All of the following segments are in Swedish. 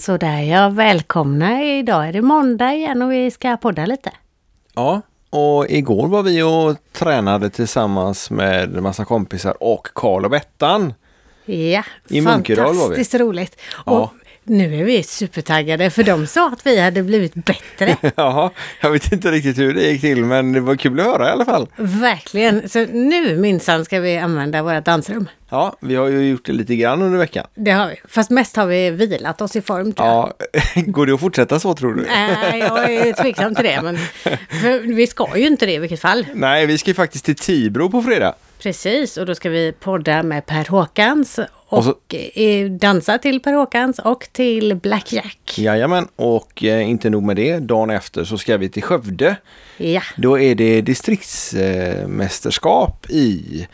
Sådär ja, välkomna. Idag är det måndag igen och vi ska podda lite. Ja, och igår var vi och tränade tillsammans med en massa kompisar och Karl och Bettan. Ja, I Munkedal var vi. fantastiskt roligt. Ja. Nu är vi supertaggade för de sa att vi hade blivit bättre. Ja, jag vet inte riktigt hur det gick till men det var kul att höra i alla fall. Verkligen. Så nu minsann ska vi använda våra dansrum. Ja, vi har ju gjort det lite grann under veckan. Det har vi. Fast mest har vi vilat oss i form tror jag. Ja, går det att fortsätta så tror du? Nej, jag är tveksam till det. Men vi ska ju inte det i vilket fall. Nej, vi ska ju faktiskt till Tibro på fredag. Precis, och då ska vi podda med Per Håkans och, Och så- eh, dansa till Per Håkans och till Black Jack. Jajamän, och eh, inte nog med det, dagen efter så ska vi till Skövde. Ja, Då är det distriktsmästerskap i,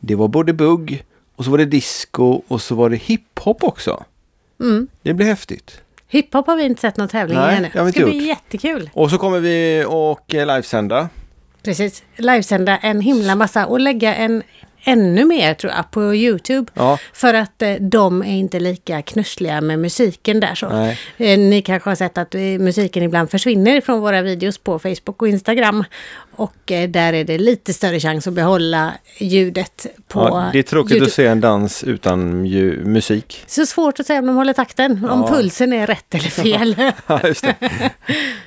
det var både bugg och så var det disco och så var det hiphop också. mm. Det blir häftigt. hiphop har vi inte sett någon tävling i ännu. det ska bli jättekul. Och så kommer vi och eh, livesända. Precis, livesända en himla massa och lägga en ännu mer tror jag på Youtube. Ja. För att eh, de är inte lika knussliga med musiken där så. Eh, ni kanske har sett att eh, musiken ibland försvinner från våra videos på Facebook och Instagram. Och eh, där är det lite större chans att behålla ljudet på Ja, det är tråkigt YouTube. att se en dans utan musik. Så svårt att säga om de håller takten, om Ja. pulsen är rätt eller fel. Ja, just det.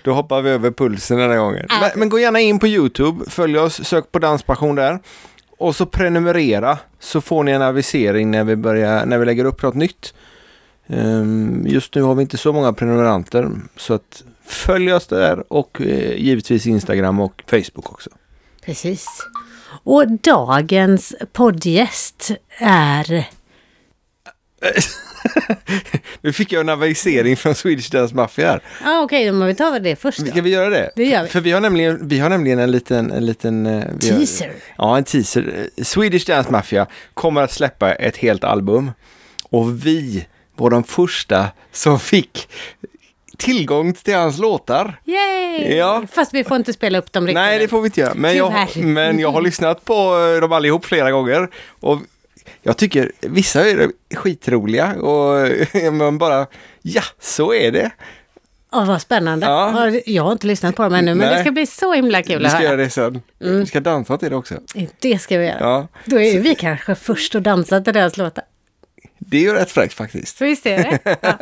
Då hoppar vi över pulsen den här gången. Men, men gå gärna in på Youtube, följ oss, sök på Danspassion där. Och så prenumerera så får ni en avisering när vi, börjar, när vi lägger upp något nytt. Ehm, just nu har vi inte så många prenumeranter så att följ oss där och eh, givetvis Instagram och Facebook också. Precis. Och dagens poddgäst är... Nu fick jag en avisering från Swedish Dance Mafia här. Ja ah, okej, då må vi ta det först då. Ska vi göra det? Det gör vi. För vi har nämligen, vi har nämligen en liten... En liten eh, vi har- Teaser. Ja, en teaser. Swedish Dance Mafia kommer att släppa ett helt album. Och vi var de första som fick tillgång till hans låtar. Yay! Ja. Fast vi får inte spela upp dem riktigt. Nej, det får vi inte göra. Men jag, men jag har lyssnat på eh, dem allihop flera gånger. Och jag tycker vissa är skitroliga och man bara, ja, så är det. Åh, vad spännande. Ja. Ja, Jag har inte lyssnat på dem ännu, men Nej. det ska bli så himla kul Vi att ska höra. göra det sen. Vi ska dansa till det också. Det ska vi göra. Ja, Då är ju vi kanske först att dansa till deras låtar. Det är ju rätt fräckt faktiskt. Så visst är det? Ja.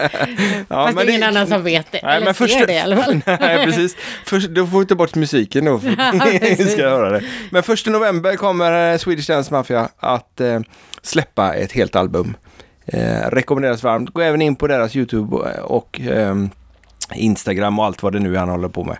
Ja, Fast men det är ingen det- annan som vet det. eller ser först- det i alla fall. Nej, precis. Först, då får vi ta bort musiken då. Ska höra det. Men första november kommer eh, Swedish Dance Mafia att eh, släppa ett helt album. Eh, rekommenderas varmt. Gå även in på deras YouTube och, och ehm, Instagram och allt vad det nu är han håller på med.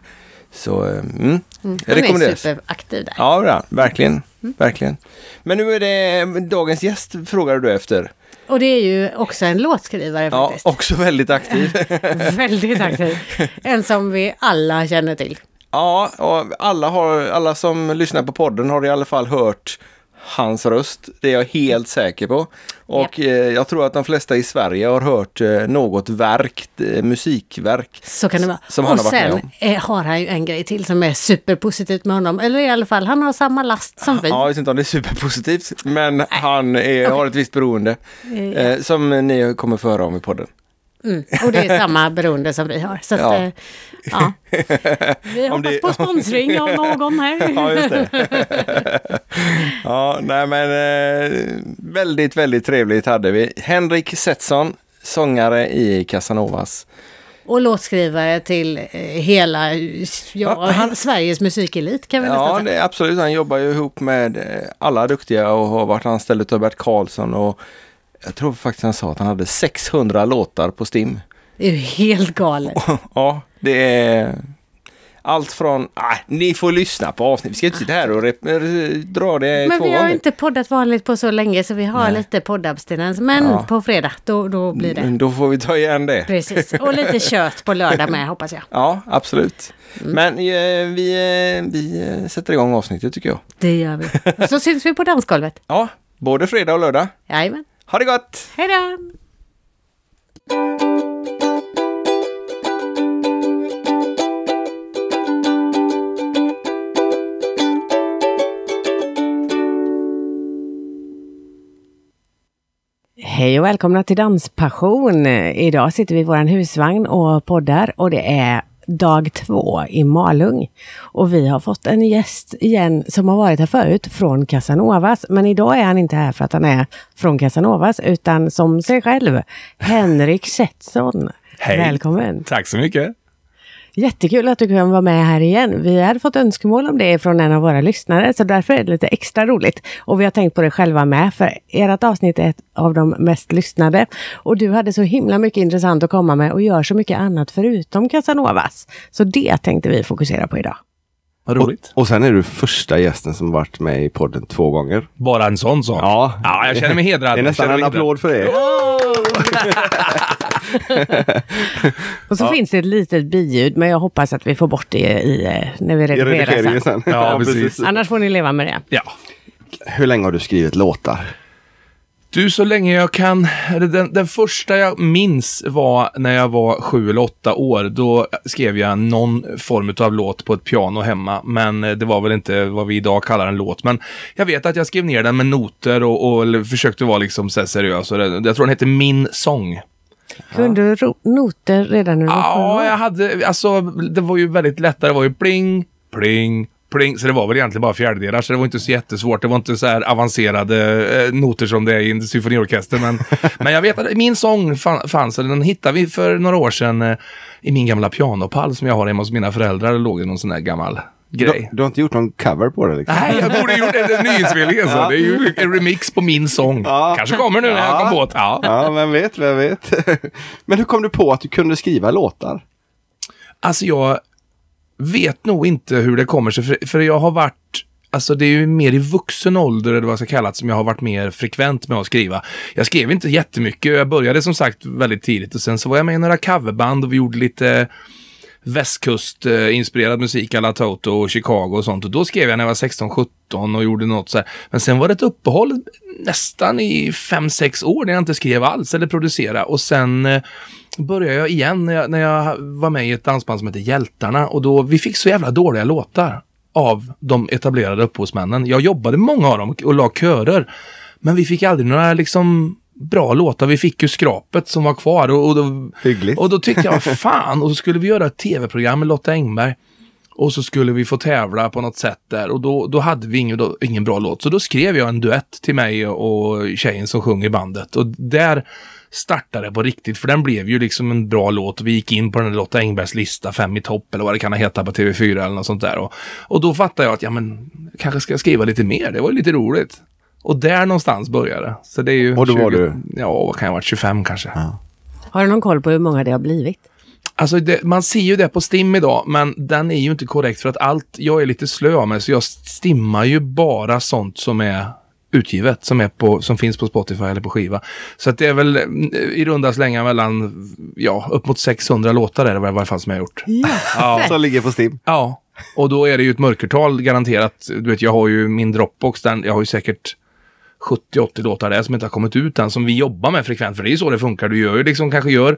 Så eh, mm, Mm. det Han är superaktiv där. Ja, verkligen. Verkligen. Men nu är det dagens gäst frågar du efter. Och det är ju också en låtskrivare Ja, faktiskt. också väldigt aktiv. Väldigt aktiv. En som vi alla känner till. Ja, och alla, har, alla som lyssnar på podden har i alla fall hört hans röst. Det är jag helt säker på. Och eh, jag tror att de flesta i Sverige har hört eh, något verk, eh, musikverk. Så kan det vara. Som han och har varit med sen om. eh, har han ju en grej till som är superpositivt med honom. Eller i alla fall, han har samma last som vi. Ja, jag vet inte om det är superpositivt, men han är, har ett visst beroende. Eh, Eh, som ni kommer få höra om i podden. Mm. Och det är samma beroende som vi har. Så att, Ja. eh, ja. Vi hoppas det- på sponsring av någon här. Ja, just det. ja, nej men eh, väldigt, väldigt trevligt hade vi. Henrik Setson, sångare i Casanovas. Och låtskrivare till eh, hela ja, Ja, han- Sveriges musikelit kan vi Ja, nästan säga. är absolut. Han jobbar ju ihop med alla duktiga och har varit anställd av Bert Karlsson och jag tror faktiskt han sa att han hade 600 låtar på Stim. Det är ju helt galet. ja, det är allt från... Nej, ni får lyssna på avsnitt. Vi ska inte sitta här och eh, dra det Men två vi har gånger. inte poddat vanligt på så länge så vi har Nej. lite poddabstinens. Men Ja. på fredag, då, då blir det. Men Då får vi ta igen det. Precis. Och lite kött på lördag med hoppas jag. Ja, absolut. Mm. Men eh, vi, eh, vi eh, sätter igång avsnittet tycker jag. Det gör vi. Och så syns vi på dansgolvet. Ja, både fredag och lördag. Jajamän. Ha det gott! Hej då! Hej och välkomna till Danspassion. Idag sitter vi i vår husvagn och poddar och det är dag två i Malung. Och vi har fått en gäst igen som har varit här förut från Casanovas. Men idag är han inte här för att han är från Casanovas utan som sig själv. Henrik Setson. Hej! Välkommen! Tack så mycket! Jättekul att du kan vara med här igen. Vi hade fått önskemål om det från en av våra lyssnare, så därför är det lite extra roligt. Och vi har tänkt på det själva med, för ert avsnitt är ett av de mest lyssnade. Och du hade så himla mycket intressant att komma med och gör så mycket annat förutom Casanovas. Så det tänkte vi fokusera på idag. Vad roligt. Och, och sen är du första gästen som varit med i podden två gånger. Bara en sån sak? Ja. Ja, jag känner mig hedrad. Det är nästan en applåd för det. och så ja. finns det ett litet biljud, men jag hoppas att vi får bort det i, eh, när vi redigerar sen. sen. Ja, precis. Annars får ni leva med det. Ja. Hur länge har du skrivit låtar? Du, så länge jag kan. Den, den, första jag minns var när jag var sju eller åtta år. Då skrev jag någon form av låt på ett piano hemma. Men det var väl inte vad vi idag kallar en låt. Men jag vet att jag skrev ner den med noter och, och försökte vara liksom så seriös. Jag tror den hette Min sång. Kunde du noter redan när du Ja, jag hade, alltså det var ju väldigt lätt. Det var ju pling, pling, pling. Så det var väl egentligen bara fjärdedelar, så det var inte så jättesvårt. Det var inte så här avancerade eh, noter som det är i en symfoniorkester. Men, men jag vet att min sång fanns, den hittade vi för några år sedan eh, i min gamla pianopall som jag har hemma hos mina föräldrar. Det låg i någon sån där gammal grej. Du, du, har inte gjort någon cover på det? Liksom. Nej, jag borde gjort en nyinspelning. Alltså. Ja. Det är ju en remix på min sång. Ja. Kanske kommer nu när jag kom båt. Ja. ja, vem vet, vem vet. Men hur kom du på att du kunde skriva låtar? Alltså jag vet nog inte hur det kommer sig, för, för jag har varit Alltså det är ju mer i vuxen ålder, eller vad jag ska kalla det, som jag har varit mer frekvent med att skriva. Jag skrev inte jättemycket. Jag började som sagt väldigt tidigt och sen så var jag med i några coverband och vi gjorde lite västkustinspirerad musik alla Toto och Chicago och sånt. Och då skrev jag när jag var 16-17 och gjorde något så här. Men sen var det ett uppehåll nästan i 5-6 år när jag inte skrev alls eller producerade. Och sen eh, började jag igen när jag, när jag var med i ett dansband som heter Hjältarna. Och då, vi fick så jävla dåliga låtar av de etablerade upphovsmännen. Jag jobbade med många av dem och la körer. Men vi fick aldrig några liksom bra låtar. Vi fick ju skrapet som var kvar. Och, och, då, och då tyckte jag, fan, och så skulle vi göra ett tv-program med Lotta Engberg. Och så skulle vi få tävla på något sätt där och då, då hade vi ingen, då, ingen bra låt. Så då skrev jag en duett till mig och tjejen som sjunger i bandet. Och där startade det på riktigt, för den blev ju liksom en bra låt. Vi gick in på den Lotta Engbergs lista, Fem i topp eller vad det kan heta på TV4 eller något sånt där. Och, och då fattade jag att, ja men, kanske ska jag skriva lite mer. Det var ju lite roligt. Och där någonstans började det. Så det är ju... Och då 20, var du? Ja, vad kan jag ha varit? 25 kanske. Ja. Har du någon koll på hur många det har blivit? Alltså det, man ser ju det på Stim idag, men den är ju inte korrekt för att allt, jag är lite slö av mig, så jag stimmar ju bara sånt som är utgivet, som, är på, som finns på Spotify eller på skiva. Så att det är väl i runda slängar mellan, ja, upp mot 600 låtar är det i varje fall som jag har gjort. Yes. Ja. Som ligger på Stim. Ja, och då är det ju ett mörkertal garanterat. Du vet, jag har ju min Dropbox, den, jag har ju säkert 70-80 låtar där som inte har kommit ut än, som vi jobbar med frekvent. För det är ju så det funkar. Du gör ju liksom, kanske gör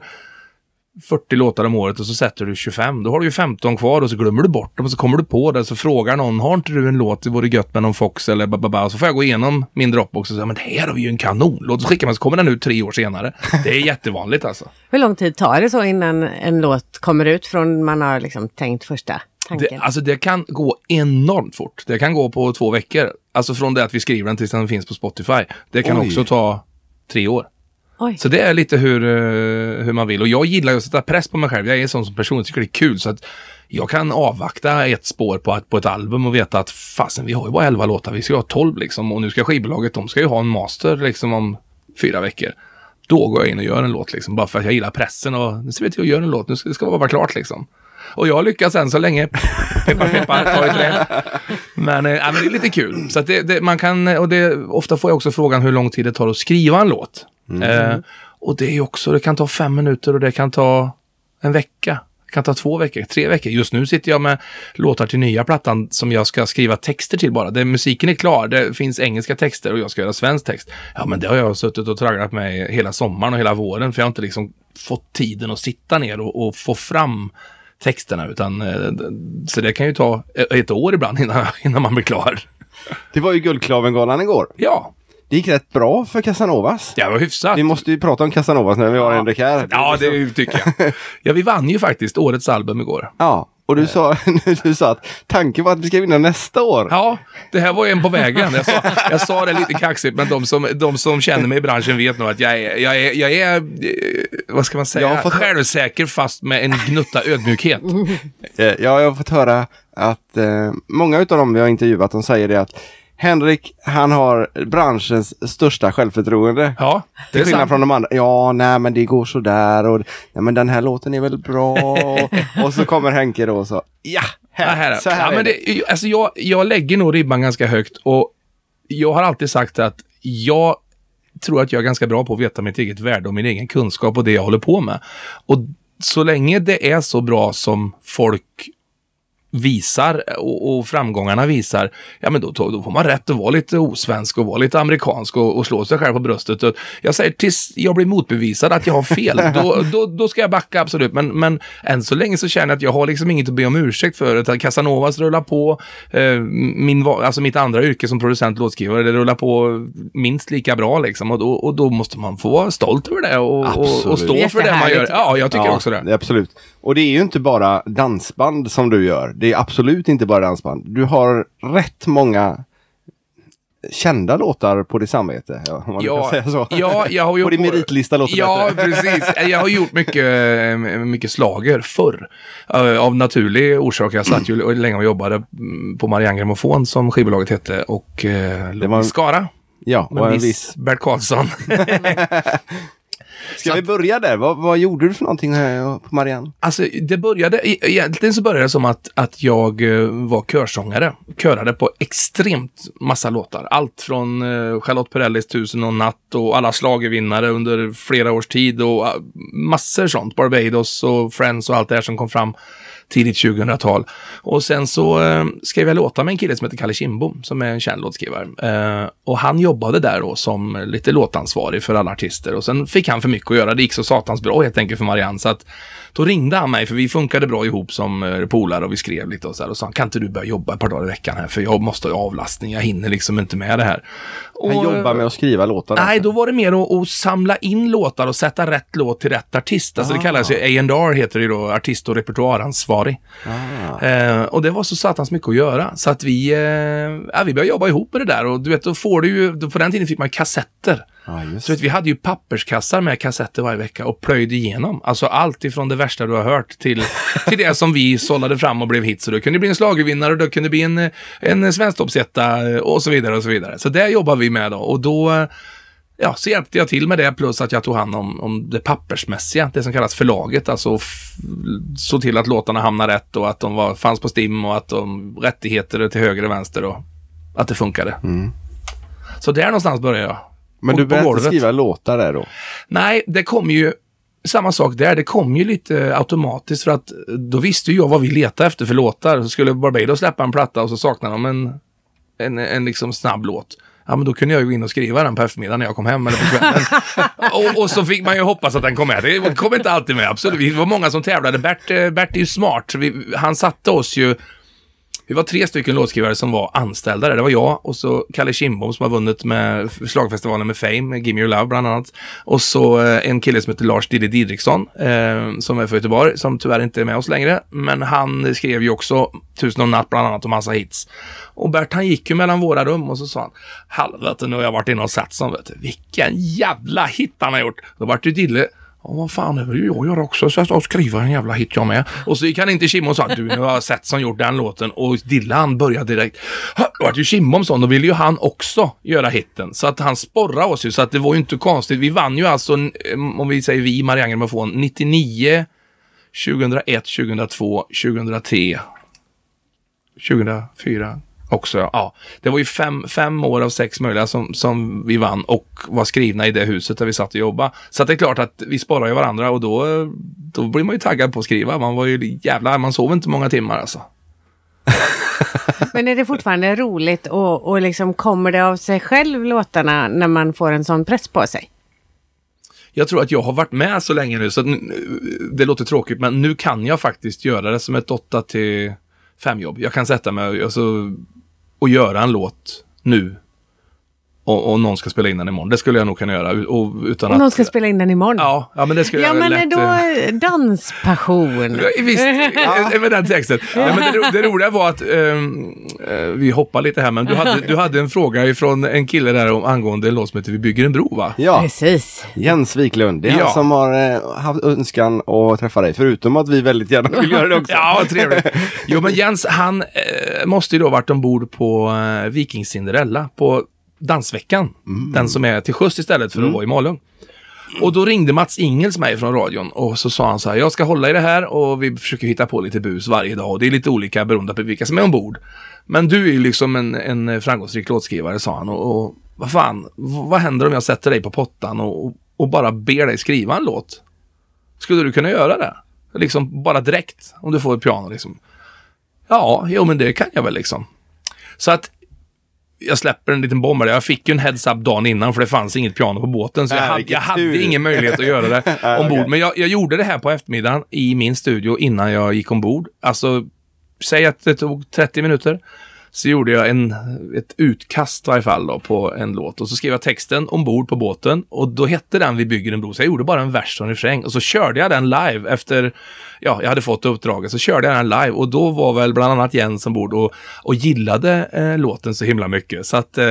40 låtar om året och så sätter du 25. Då har du ju 15 kvar och så glömmer du bort dem och så kommer du på det så frågar någon, har inte du en låt, det vore gött med någon Fox eller bababa. Så får jag gå igenom min Dropbox och säga, men här har vi ju en kanonlåt. Så skickar man så kommer den ut tre år senare. Det är jättevanligt alltså. Hur lång tid tar det så innan en låt kommer ut från man har liksom tänkt första? Det, alltså det kan gå enormt fort. Det kan gå på två veckor. Alltså från det att vi skriver den tills den finns på Spotify. Det kan Oj. också ta tre år. Oj. Så det är lite hur, uh, hur man vill. Och jag gillar att sätta press på mig själv. Jag är en sån som person tycker det är kul. Så att jag kan avvakta ett spår på, på ett album och veta att fasen, vi har ju bara elva låtar. Vi ska ha tolv liksom. Och nu ska skivbolaget, de ska ju ha en master liksom om fyra veckor. Då går jag in och gör en låt liksom. Bara för att jag gillar pressen och nu ska vi till att göra en låt. Nu ska det ska vara klart liksom. Och jag har lyckats än så länge. Peppar, peppar, ta ett trä. Men, äh, men det är lite kul. Så det, det, man kan, och det, ofta får jag också frågan hur lång tid det tar att skriva en låt. Mm. Eh, och det är också, det kan ta fem minuter och det kan ta en vecka. Det kan ta två veckor, tre veckor. Just nu sitter jag med låtar till nya plattan som jag ska skriva texter till bara. Det, musiken är klar, det finns engelska texter och jag ska göra svensk text. Ja, men det har jag suttit och tragglat med hela sommaren och hela våren för jag har inte liksom fått tiden att sitta ner och, och få fram texterna. Utan, eh, så det kan ju ta ett år ibland innan, innan man blir klar. Det var ju Guldklavengalan igår. Ja. det gick rätt bra för Casanovas. Det var hyfsat. Vi måste ju prata om Casanovas när vi har Ja. Henrik här. Ja, det tycker jag. Ja, vi vann ju faktiskt årets album igår. Ja, och du sa, du sa att tanken var att vi ska vinna nästa år. Ja, det här var en på vägen. Jag sa, jag sa det lite kaxigt, men de som, de som känner mig i branschen vet nog att jag är, jag är, jag är eh, vad ska man säga, fått- självsäker fast med en gnutta ödmjukhet. Eh, Ja, jag har fått höra att eh, många utav dem vi har intervjuat, de säger det att Henrik, han har branschens största självförtroende. Ja, det är skillnad från de andra. Ja, nej men det går sådär och nej, men den här låten är väl bra. och så kommer Henke då och så. Ja, här, Ja, här, så här ja, är men det. det, alltså jag, jag lägger nog ribban ganska högt och jag har alltid sagt att jag tror att jag är ganska bra på att veta mitt eget värde och min egen kunskap och det jag håller på med. Och så länge det är så bra som folk visar och, och framgångarna visar, ja men då, då får man rätt att vara lite osvensk och vara lite amerikansk och, och slå sig själv på bröstet. Och jag säger tills jag blir motbevisad att jag har fel, då, då, då ska jag backa absolut. Men, men än så länge så känner jag att jag har liksom inget att be om ursäkt för. Utan Casanovas rullar på, eh, min, alltså mitt andra yrke som producent och låtskrivare, det rullar på minst lika bra liksom. Och då, och då måste man få vara stolt över det och, och, och stå för det man gör. Ja, jag tycker också det. Absolut. Och det är ju inte bara dansband som du gör. Det är absolut inte bara dansband. Du har rätt många kända låtar på ditt samvete. Ja, om man Ja, kan säga så. ja, jag har på gjort... din meritlista låter Ja, bättre. precis. Jag har gjort mycket, mycket slager förr. Eh, Av naturlig orsak. Jag satt ju länge och jobbade på Marianne Grammofon som skivbolaget hette och eh, låg var- Skara. Ja, och en viss. Bert Karlsson. Ska så vi börja där? Vad, vad gjorde du för någonting här på Marianne? Alltså, det började, e- egentligen så började det som att, att jag eh, var körsångare. Körade på extremt massa låtar. Allt från eh, Charlotte Perrellis Tusen och natt och alla schlagervinnare under flera års tid och ah, massor sånt. Barbados och Friends och allt det här som kom fram tidigt 2000-tal. Och sen så eh, skrev jag låtar med en kille som heter Kalle Kindbom, som är en känd låtskrivare. Eh, och han jobbade där då som lite låtansvarig för alla artister. Och sen fick han för mycket att göra. Det gick så satans bra helt enkelt för Marianne. Så att då ringde han mig, för vi funkade bra ihop som eh, polare och vi skrev lite och så här. Och sa han, kan inte du börja jobba ett par dagar i veckan här? För jag måste ha avlastning, jag hinner liksom inte med det här. Han Och, jobbar med att skriva låtar. Nej, alltså. då var det mer att, att samla in låtar och sätta rätt låt till rätt artist. Alltså det kallas ju A&R heter det då, artist och repertoaransvarig. Ah. Eh, och det var så satans mycket att göra. Så att vi, eh, ja, vi började jobba ihop med det där. Och du vet, då får du ju, då på den tiden fick man kassetter. Just Så vet, vi hade ju papperskassar med kassetter varje vecka och plöjde igenom. Alltså allt ifrån det värsta du har hört till, till det som vi sållade fram och blev hits. Så det kunde bli en schlagervinnare och det kunde bli en, en svensktoppsetta och så vidare och så vidare. Så det jobbar vi med då. Och då eh, ja, så hjälpte jag till med det plus att jag tog hand om, om det pappersmässiga, det som kallas förlaget. Alltså f- så till att låtarna hamnar rätt och att de var, fanns på STIM och att de rättigheter till höger och vänster och att det funkade. Så där någonstans började jag. Men du började inte skriva låtar där då? Nej, det kom ju samma sak där. Det kom ju lite automatiskt för att då visste ju jag vad vi letade efter för låtar. Så skulle Barbados släppa en platta och så saknade de en, en, en liksom snabb låt. Ja, men då kunde jag ju gå in och skriva den på eftermiddagen när jag kom hem eller på kvällen. och, och så fick man ju hoppas att den kom med. Det kom inte alltid med, absolut. Vi var många som tävlade. Bert, eh, Bert är ju smart. Vi, han satte oss ju vi var tre stycken låtskrivare som var anställda där. Det var jag och så Kalle Kindbom som har vunnit med slagfestivalen med Fame, Gimme Your Love bland annat. Och så eh, en kille som heter Lars Diddy Didriksson, eh, som är från Göteborg, som tyvärr inte är med oss längre. Men han skrev ju också Tusen och natt bland annat och massa hits. Och Bert han gick ju mellan våra rum och så sa han, helvete nu har jag varit inne och sett som vet du. Vilken jävla hit han har gjort. Då vart det Dille, Ja, vad fan, det vill ju jag göra också. Så jag ska skriva en jävla hit jag med. Och så gick han in till Kimmo och sa, du, nu har jag sett som gjort den låten. Och Dille började direkt. Det vart ju Kim sån, då ville ju han också göra hitten. Så att han sporrade oss ju, så att det var ju inte konstigt. Vi vann ju alltså, mm, om vi säger vi, Marianne Grammofon, 99, 2001, 2002, 2003, 2004 också. Ja, det var ju fem, fem år av sex möjliga som, som vi vann och var skrivna i det huset där vi satt och jobbade. Så det är klart att vi sparar ju varandra och då, då blir man ju taggad på att skriva. Man var ju jävlar, man sov inte många timmar alltså. Men är det fortfarande roligt och, och liksom kommer det av sig själv låtarna när man får en sån press på sig? Jag tror att jag har varit med så länge nu så det låter tråkigt men nu kan jag faktiskt göra det som ett 8 till 5 jobb. Jag kan sätta mig alltså, och göra en låt nu och, och någon ska spela in den imorgon. Det skulle jag nog kunna göra. Och, utan att, någon ska spela in den imorgon? Ja, ja men det skulle ja, jag men lätt... då eh, danspassion. Ja, Visst, eh, med den texten. Ja, men det, det roliga var att um, vi hoppar lite här, men du hade, du hade en fråga ifrån en kille där om, angående en låt som heter Vi bygger en bro va? Ja, Precis. Jens Wiklund. Det är Ja. han som har eh, haft önskan att träffa dig. Förutom att vi väldigt gärna vill göra det också. Ja, trevligt. Jo, men Jens, han eh, måste ju då varit ombord på eh, Viking Cinderella på Dansveckan. Den som är till sjöss istället för att vara i Malung. Och då ringde Mats Ingels mig från radion och så sa han så här, jag ska hålla i det här och vi försöker hitta på lite bus varje dag och det är lite olika beroende på vilka som är ombord. Men du är ju liksom en, en framgångsrik låtskrivare, sa han. Och, och vad fan, vad händer om jag sätter dig på pottan och, och, och bara ber dig skriva en låt? Skulle du kunna göra det? Liksom bara direkt, om du får ett piano liksom. Ja, jo men det kan jag väl liksom. Så att jag släpper en liten bomb. Jag fick ju en heads-up dagen innan för det fanns inget piano på båten. Så jag, Nej, hade, jag hade ingen möjlighet att göra det Nej, ombord. okej. Men jag, jag gjorde det här på eftermiddagen i min studio innan jag gick ombord. Alltså, säg att det tog 30 minuter. Så gjorde jag en, ett utkast i varje fall då, på en låt. Och så skrev jag texten ombord på båten. Och då hette den Vi bygger en bro. Så jag gjorde bara en vers och en refräng. Och så körde jag den live efter, ja, jag hade fått uppdraget. Så körde jag den live. Och då var väl bland annat Jens ombord och, och gillade eh, låten så himla mycket. Så att eh,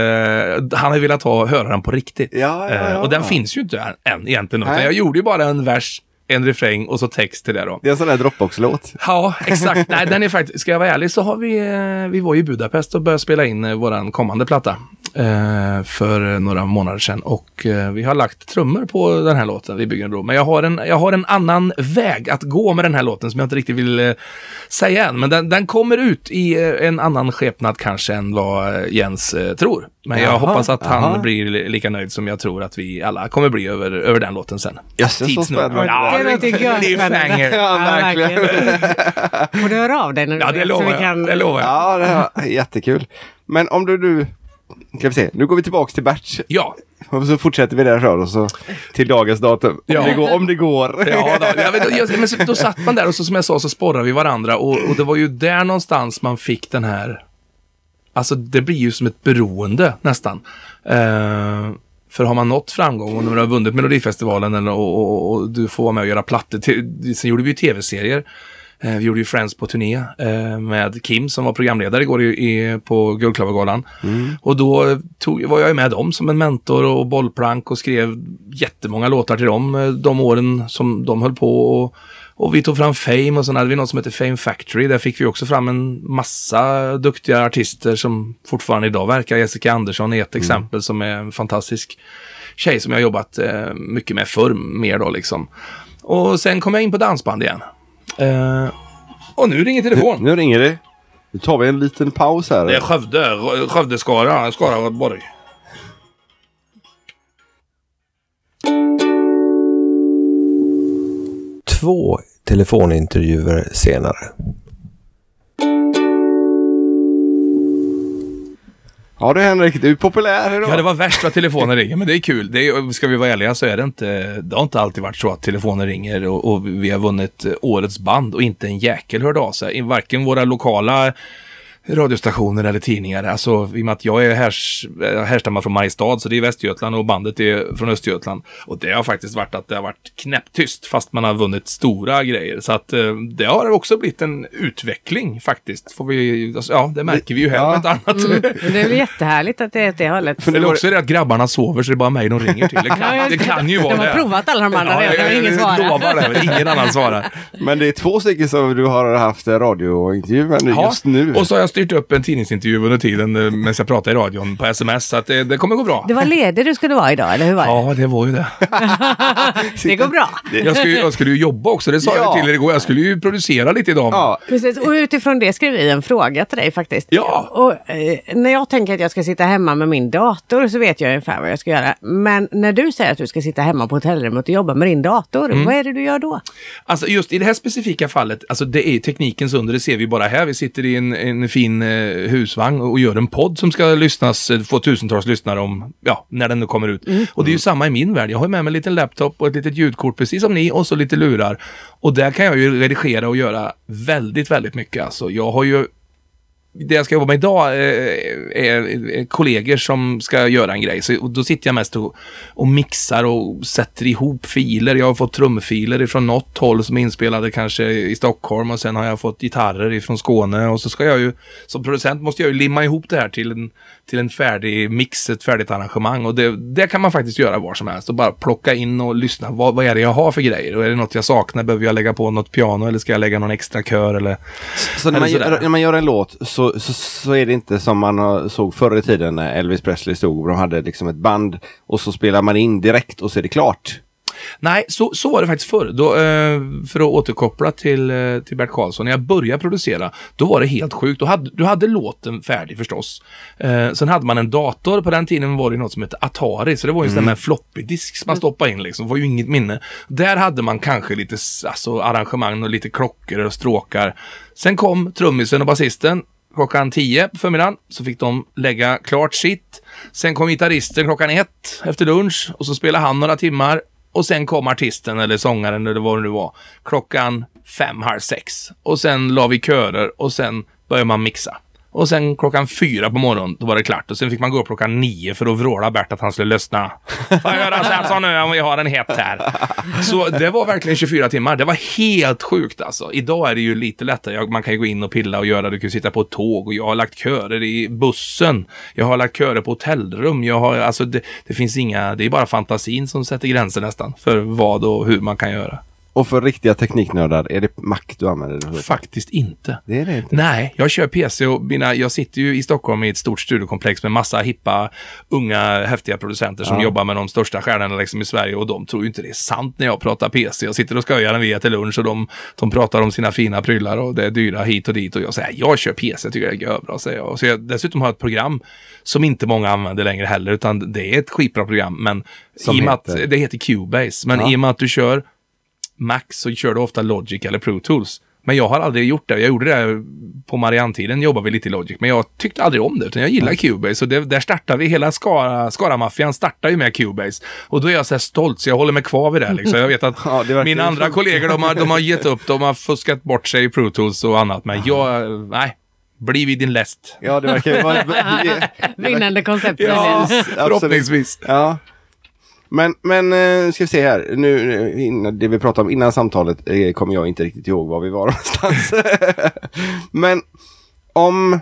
han har velat ha, höra den på riktigt. Ja, ja, ja. Eh, och den finns ju inte än, än egentligen. Utan jag gjorde ju bara en vers, en refräng och så text till det då. Det är en sån där Dropbox-låt. Ja, exakt. Nej, den är faktiskt, ska jag vara ärlig så har vi, eh, vi var i Budapest och började spela in eh, våran kommande platta eh, för några månader sedan och eh, vi har lagt trummor på den här låten, Vi bygger en bro. Men jag har en, jag har en annan väg att gå med den här låten som jag inte riktigt vill eh, säga än. Men den, den kommer ut i eh, en annan skepnad kanske än vad eh, Jens eh, tror. Men jag hoppas att han jaha. blir li- lika nöjd som jag tror att vi alla kommer bli över, över den låten sen. Jösses, så Tids nog. spännande. Ja, det låter gött. Ja, verkligen. Får du höra av dig när du Ja, det lovar så vi jag. kan... Det lovar jag. Ja, det är jättekul. Men om du nu... Ska vi se, nu går vi tillbaks till Bert. Ja, Och så fortsätter vi där och så till dagens datum. Om, Ja. det, går, om det går. Ja, då, jag vet, jag, men så, då satt man där och så, som jag sa så sporrade vi varandra och, och det var ju där någonstans man fick den här... Alltså det blir ju som ett beroende nästan. Eh, för har man nått framgång och när man har vunnit Melodifestivalen eller, och, och, och du får vara med och göra plattor. Till, sen gjorde vi ju tv-serier. Eh, vi gjorde ju Friends på turné eh, med Kim som var programledare igår i, på Guldklövergalan. Och då tog, var jag med dem som en mentor och bollplank och skrev jättemånga låtar till dem eh, de åren som de höll på. Och, och vi tog fram Fame och sen hade vi något som heter Fame Factory. Där fick vi också fram en massa duktiga artister som fortfarande idag verkar. Jessica Andersson är ett exempel som är en fantastisk tjej som jag jobbat mycket med förr, mer då liksom. Och sen kom jag in på dansband igen. Eh, och nu ringer telefon. Nu ringer det. Nu tar vi en liten paus här. Det är Skövde, Skövde Skara, Skaraborg. Två telefonintervjuer senare. Ja du Henrik, du är populär idag. Ja, det var värst vad telefonen ringer, men det är kul. Det är, ska vi vara ärliga så är det inte, det har inte alltid varit så att telefonen ringer och, och vi har vunnit eh, årets band och inte en jäkel hörde av sig. Varken våra lokala radiostationer eller tidningar. Alltså, i och med att jag är härs, eh, härstammar från Mariestad, så det är Västergötland och bandet är från Östergötland. Och det har faktiskt varit att det har varit knäpptyst, fast man har vunnit stora grejer. Så att eh, det har också blivit en utveckling faktiskt. Får vi, alltså, ja, det märker vi ju här Ja. inte annat. Men det är väl jättehärligt att det är åt det hållet. Eller också är det att grabbarna sover så det är bara mig de ringer till. Det kan, det kan ju vara De har det. provat alla de andra redan, men ingen jag lovar svarar. det, men ingen annan svarar. Men det är två stycken som du har haft radiointervju med nu, Ja, just nu. Och så har jag styrt upp en tidningsintervju under tiden eh, medan jag pratar i radion på sms. Så att det, det kommer gå bra. Det var ledig du skulle vara idag, eller hur var det? Ja, det var ju det. Det går bra. Jag skulle, ju- jag skulle ju jobba också, det sa Ja. jag till er igår. Jag skulle ju producera lite idag. Ja, Precis, och utifrån det skrev vi en fråga till dig faktiskt. Ja. Och eh, när jag tänker att jag ska sitta hemma med min dator så vet jag ungefär vad jag ska göra. Men när du säger att du ska sitta hemma på hotellrummet och jobba med din dator, Mm. vad är det du gör då? Alltså just i det här specifika fallet, alltså det är teknikens under, det ser vi bara här. Vi sitter i en, en fin eh, husvagn och gör en podd som ska lyssnas, eh, få tusentals lyssnare om, ja, när den nu kommer ut. Och det är ju samma i min värld. Jag har med mig en liten laptop och ett litet ljudkort, precis som ni, och så lite lurar. Och där kan jag ju redigera och göra väldigt, väldigt mycket. Alltså, jag har ju det jag ska jobba med idag eh, är, kollegor som ska göra en grej. Så då sitter jag mest och, och mixar och sätter ihop filer. Jag har fått trumfiler ifrån något håll som är inspelade kanske i Stockholm och sen har jag fått gitarrer ifrån Skåne och så ska jag ju som producent måste jag ju limma ihop det här till en, till en färdig mix, ett färdigt arrangemang och det, det kan man faktiskt göra var som helst och bara plocka in och lyssna. Vad, vad är det jag har för grejer? Och är det något jag saknar? Behöver jag lägga på något piano eller ska jag lägga någon extra kör eller? Så när man, när man gör en låt så, så, så, är det inte som man såg förr i tiden när Elvis Presley stod och de hade liksom ett band och så spelar man in direkt och så är det klart. Nej, så, så var det faktiskt förr. Då, eh, för att återkoppla till, eh, till Bert Karlsson. När jag började producera, då var det helt sjukt. Då hade, du hade låten färdig förstås. Eh, sen hade man en dator. På den tiden var det något som hette Atari. Så det var ju en mm. sån där floppy disk som man stoppade in liksom. Det var ju inget minne. Där hade man kanske lite alltså, arrangemang och lite klockor och stråkar. Sen kom trummisen och basisten klockan 10 på förmiddagen. Så fick de lägga klart sitt. Sen kom gitarristen klockan 1 efter lunch och så spelade han några timmar. Och sen kom artisten eller sångaren eller vad det nu var klockan fem, halv sex. Och sen la vi körer och sen började man mixa. Och sen klockan fyra på morgonen, då var det klart. Och sen fick man gå upp klockan nio för att vråla Bert att han skulle lyssna. Får jag göra Svensson nu om vi har en het här? Så det var verkligen 24 timmar. Det var helt sjukt alltså. Idag är det ju lite lättare. Man kan ju gå in och pilla och göra. Du kan sitta på ett tåg och jag har lagt körer i bussen. Jag har lagt körer på hotellrum. Jag har, alltså det, det finns inga, det är bara fantasin som sätter gränser nästan för vad och hur man kan göra. Och för riktiga tekniknördar, är det Mac du använder? Faktiskt inte. Det är det inte? Nej, jag kör PC och mina, jag sitter ju i Stockholm i ett stort studiokomplex med massa hippa, unga, häftiga producenter som ja. jobbar med de största stjärnorna liksom i Sverige och de tror ju inte det är sant när jag pratar PC. Jag sitter och skojar en via till lunch och de, de pratar om sina fina prylar och det är dyra hit och dit och jag säger jag kör PC, jag tycker det är görbra, säger jag. Så jag dessutom har ett program som inte många använder längre heller, utan det är ett skitbra program, men som i och med att det heter Cubase, men ja. i och med att du kör Mac så kör du ofta Logic eller Pro Tools. Men jag har aldrig gjort det. Jag gjorde det på Mariantiden, jobbade vi lite i Logic. Men jag tyckte aldrig om det, utan jag gillar Cubase. Och det, där startar vi, hela Skara, Skara-maffian startar ju med Cubase. Och då är jag så här stolt, så jag håller mig kvar vid det. Liksom. Jag vet att ja, mina andra kollegor, de har, de har gett upp, de har fuskat bort sig i Pro Tools och annat. Men jag, nej. Bli vid din läst. Ja, det verkar vara... Vinnande koncept. Ja, förhoppningsvis. Ja. Men, men eh, ska vi se här. Nu, innan, det vi pratade om innan samtalet eh, kommer jag inte riktigt ihåg var vi var någonstans. men om...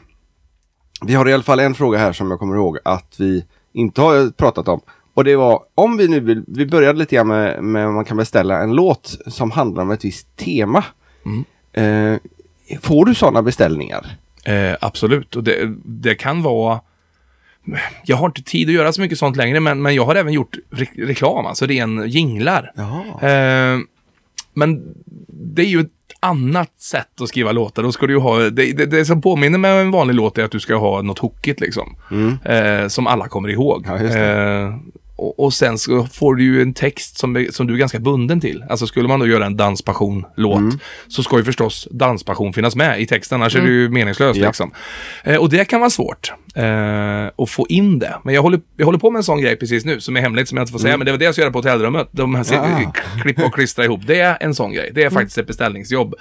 Vi har i alla fall en fråga här som jag kommer ihåg att vi inte har pratat om. Och det var om vi nu vill, vi började lite grann med, med man kan beställa en låt som handlar om ett visst tema. Mm. Eh, får du sådana beställningar? Eh, absolut, och det, det kan vara jag har inte tid att göra så mycket sånt längre, men, men jag har även gjort re reklam, alltså ren jinglar. Eh, men det är ju ett annat sätt att skriva låtar. Då ska du ju ha, det, det, det som påminner med en vanlig låt är att du ska ha något hookigt liksom. Mm. Eh, som alla kommer ihåg. Ja, eh, och, och, sen så får du ju en text som, som du är ganska bunden till. Alltså skulle man då göra en danspassion-låt mm. så ska ju förstås danspassion finnas med i texten, annars mm. är det ju meningslöst. Ja. Liksom. Eh, och det kan vara svårt eh, att få in det. Men jag håller, jag håller på med en sån grej precis nu som är hemligt som jag inte får säga. Mm. Men det var det jag ska göra på hotellrummet. De här, ja. Klippa och klistra ihop. Det är en sån grej. Det är mm. faktiskt ett beställningsjobb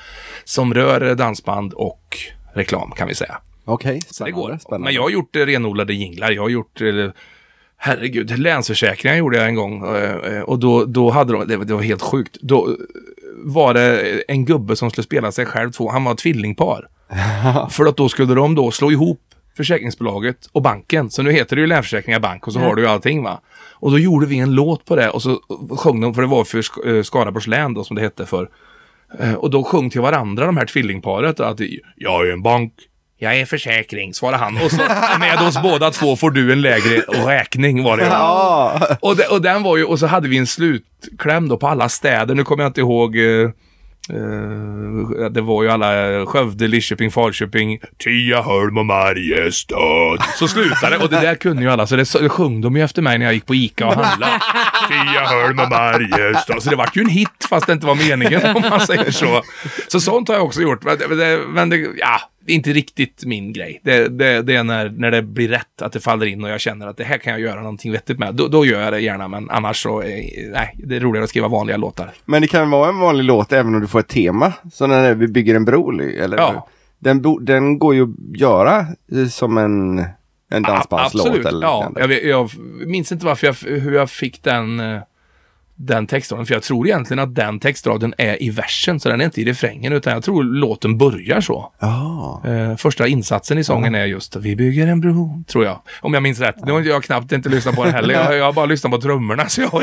som rör dansband och reklam kan vi säga. Okej, okay, spännande, Men jag har gjort renodlade jinglar. Jag har gjort eh, Herregud, Länsförsäkringar gjorde jag en gång eh, och då, då hade de, det var helt sjukt. Då var det en gubbe som skulle spela sig själv två, han var tvillingpar. För att då skulle de då slå ihop försäkringsbolaget och banken. Så nu heter det ju Länsförsäkringar Bank och så har du ju allting va. Och då gjorde vi en låt på det och så sjöng de, för det var för eh, Skaraborgs län då som det hette för. Eh, och då sjöng till varandra de här tvillingparet att jag är en bank, jag är försäkring, svarade han. Och så med oss båda två får du en lägre räkning var det. Ja. Och, det, och den var ju, och så hade vi en slutkläm då på alla städer. Nu kommer jag inte ihåg eh, Uh, det var ju alla Skövde, Lidköping, Falköping, Tiaholm och Mariestad. Så slutade och det där kunde ju alla så det, så det sjöng de ju efter mig när jag gick på Ica och handlade. Tiaholm och Mariestad. Så det vart ju en hit fast det inte var meningen om man säger så. Så sånt har jag också gjort. Men det, men det ja, det är inte riktigt min grej. Det, det, det, är när, när det blir rätt, att det faller in och jag känner att det här kan jag göra någonting vettigt med. Då, då gör jag det gärna, men annars så, eh, nej, det är roligare att skriva vanliga låtar. Men det kan vara en vanlig låt även om du får ett tema? Så när vi bygger en bro, eller? Ja. den, den går ju att göra eh, som en, en dansbandslåt. Absolut, eller ja. Jag, jag minns inte varför jag, hur jag fick den, eh, den textraden. För jag tror egentligen att den textraden är i versen, så den är inte i refrängen. Utan jag tror låten börjar så. Ja. Eh, första insatsen i sången är just Vi bygger en bro, tror jag. Om jag minns rätt. Nu har jag knappt inte lyssnat på den heller. Jag, jag har bara lyssnat på trummorna. Så jag,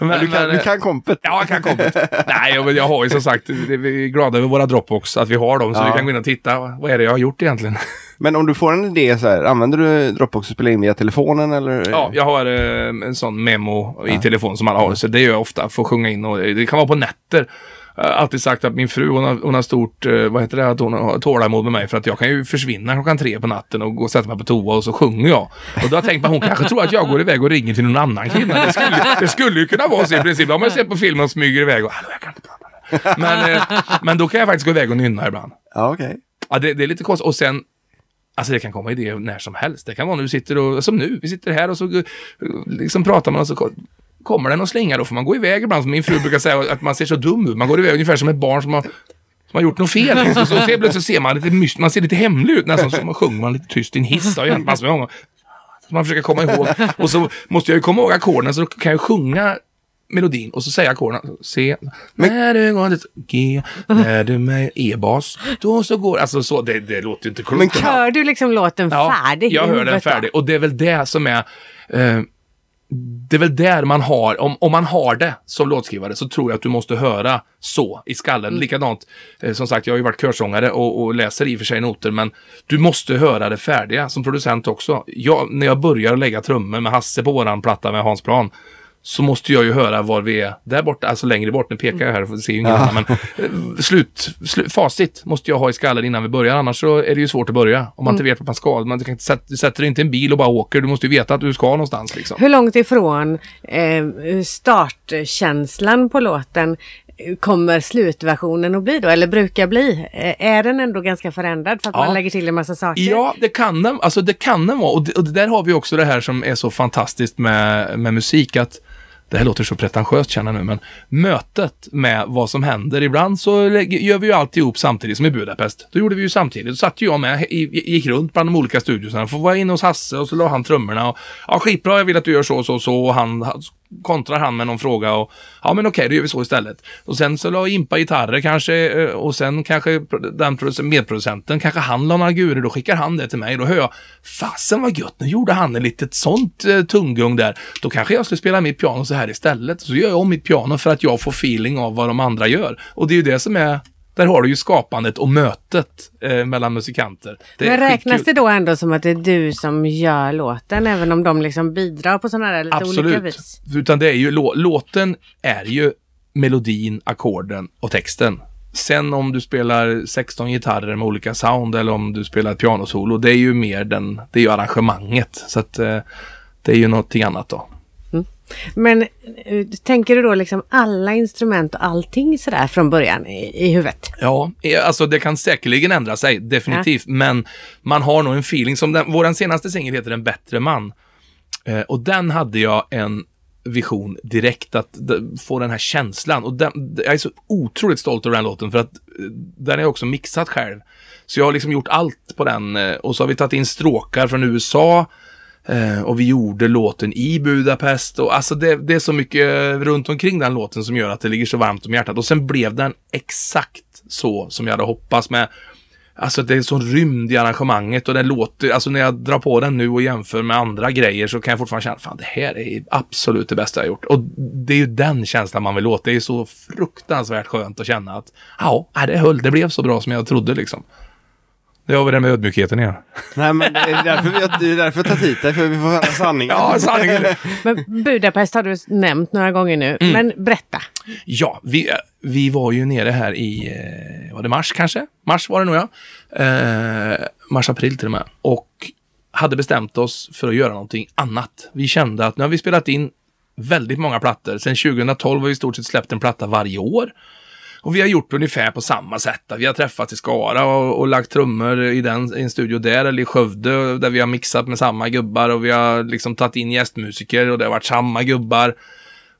men, Du kan, men, du kan kompet. Ja, jag kan komma. Nej, jag, jag har ju som sagt, det- vi är glada över våra Dropbox, att vi har dem. Så Ja. vi kan gå in och titta. Vad är det jag har gjort egentligen? Men om du får en idé så här, använder du Dropbox och spelar in via telefonen eller? Ja, jag har eh, en sån memo i telefon som alla har. Så det gör jag ofta för att sjunga in. Och det kan vara på nätter. Alltid sagt att min fru hon har, hon har stort, eh, vad heter det, att hon har tålamod med mig. För att jag kan ju försvinna klockan tre på natten och gå och sätta mig på toa och så sjunger jag. Och då har jag tänkt att hon kanske tror att jag går iväg och ringer till någon annan kvinna. Det skulle, det skulle ju kunna vara så i princip. Om man ser på film och smyger iväg och hallå jag kan inte prata. Men, eh, men då kan jag faktiskt gå iväg och nynna ibland. Ja, okej. Ja, det, det är lite konstigt. Och sen, alltså det kan komma idéer när som helst. Det kan vara när du sitter och, som nu, vi sitter här och så eh, liksom pratar man och så kommer det någon slinga. Då får man gå iväg ibland. Som min fru brukar säga att man ser så dum ut. Man går iväg ungefär som ett barn som har som har gjort något fel. Liksom. Så, ser, plötsligt så ser man lite, myst, man ser lite hemlig ut nästan. Så man sjunger man lite tyst i en hiss. Det har hänt massor med gånger. Man försöker komma ihåg. Och så måste jag ju komma ihåg ackorden så då kan jag sjunga melodin och så säger ackorden. C, när du går till G, när du med E-bas, då så går, alltså så, det, det låter ju inte klokt. Men kan- Hör du liksom låten färdig? i Jag hör den färdig. Och det är väl det som är... Eh, det är väl där man har, om, om man har det som låtskrivare så tror jag att du måste höra så i skallen. Likadant, eh, som sagt jag har ju varit körsångare och, och läser i och för sig noter men du måste höra det färdiga som producent också. Jag, när jag börjar lägga trummor med Hasse på våran platta med Hans Plan så måste jag ju höra var vi är där borta, alltså längre bort. Nu pekar jag här, för ser ju ingen annan, men eh, slut, slut, facit måste jag ha i skallen innan vi börjar. Annars så är det ju svårt att börja. Om man inte vet vart man ska. Man kan inte du sätter inte en bil och bara åker. Du måste ju veta att du ska någonstans liksom. Hur långt ifrån eh, startkänslan på låten eh, kommer slutversionen att bli då? Eller brukar bli? Eh, är den ändå ganska förändrad för att Ja. man lägger till en massa saker? Ja, det kan den. Alltså det kan den vara. Och det, och det där har vi också det här som är så fantastiskt med, med musik. att det här låter så pretentiöst känner jag nu, men mötet med vad som händer. Ibland så gör vi ju alltihop samtidigt som i Budapest. Då gjorde vi ju samtidigt. Då satt ju jag med, gick runt bland de olika studiosarna. Får vara inne hos Hasse och så la han trummorna. Och, ja, skitbra, jag vill att du gör så och så och så. Och han kontrar han med någon fråga och ja, men okej, då gör vi så istället. Och sen så la Impa gitarrer kanske eh, och sen kanske den medproducenten, kanske han la några gurer, då skickar han det till mig. Då hör jag, fasen vad gött, nu gjorde han ett litet sånt eh, tunggung där. Då kanske jag skulle spela mitt piano så här istället. Så gör jag om mitt piano för att jag får feeling av vad de andra gör. Och det är ju det som är där har du ju skapandet och mötet eh, mellan musikanter. Det Men räknas skitkul. det då ändå som att det är du som gör låten även om de liksom bidrar på sådana här lite olika Absolut. vis? Utan det är ju, lå- låten är ju melodin, ackorden och texten. Sen om du spelar 16 gitarrer med olika sound eller om du spelar ett pianosolo, det är ju mer den, det är ju arrangemanget. Så att eh, det är ju någonting annat då. Men eh, tänker du då liksom alla instrument och allting sådär från början i, i huvudet? Ja, eh, alltså det kan säkerligen ändra sig, definitivt. Men man har nog en feeling som den, våran senaste singel heter En bättre man. Eh, och den hade jag en vision direkt att få den här känslan. Och den, jag är så otroligt stolt över den låten för att eh, den är jag också mixat själv. Så jag har liksom gjort allt på den och så har vi tagit in stråkar från USA. Eh, och vi gjorde låten i Budapest och alltså det, det är så mycket runt omkring den låten som gör att det ligger så varmt om hjärtat. Och sen blev den exakt så som jag hade hoppats med. Alltså det är en sån rymd i arrangemanget och den låter, alltså när jag drar på den nu och jämför med andra grejer så kan jag fortfarande känna, fan det här är absolut det bästa jag gjort. Och det är ju den känslan man vill åt. Det är så fruktansvärt skönt att känna att, ja, det höll, det blev så bra som jag trodde liksom. Det har vi det med ödmjukheten igen. Nej, men det är därför vi det är därför har tagit hit dig, för vi får höra sanningen. Ja, sanningen. Men Budapest har du nämnt några gånger nu. Mm. Men berätta. Ja, vi, vi var ju nere här i, eh, var det mars kanske? Mars var det nog ja. Eh, mars, april till och med. Och hade bestämt oss för att göra någonting annat. Vi kände att nu har vi spelat in väldigt många plattor. Sen 2012 har vi i stort sett släppt en platta varje år. Och vi har gjort ungefär på samma sätt. Vi har träffats i Skara och, och lagt trummor i, den, i en studio där, eller i Skövde, där vi har mixat med samma gubbar och vi har liksom tagit in gästmusiker och det har varit samma gubbar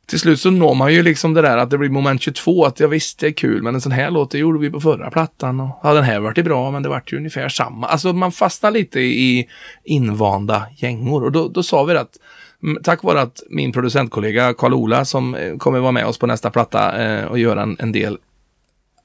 till slut så når man ju liksom det där att det blir moment 22, att jag visst det är kul, men en sån här låt det gjorde vi på förra plattan och ja, den här vart bra, men det vart ju ungefär samma. Alltså man fastnar lite i invanda gängor och då, då sa vi att tack vare att min producentkollega Karl-Ola som eh, kommer vara med oss på nästa platta eh, och göra en, en del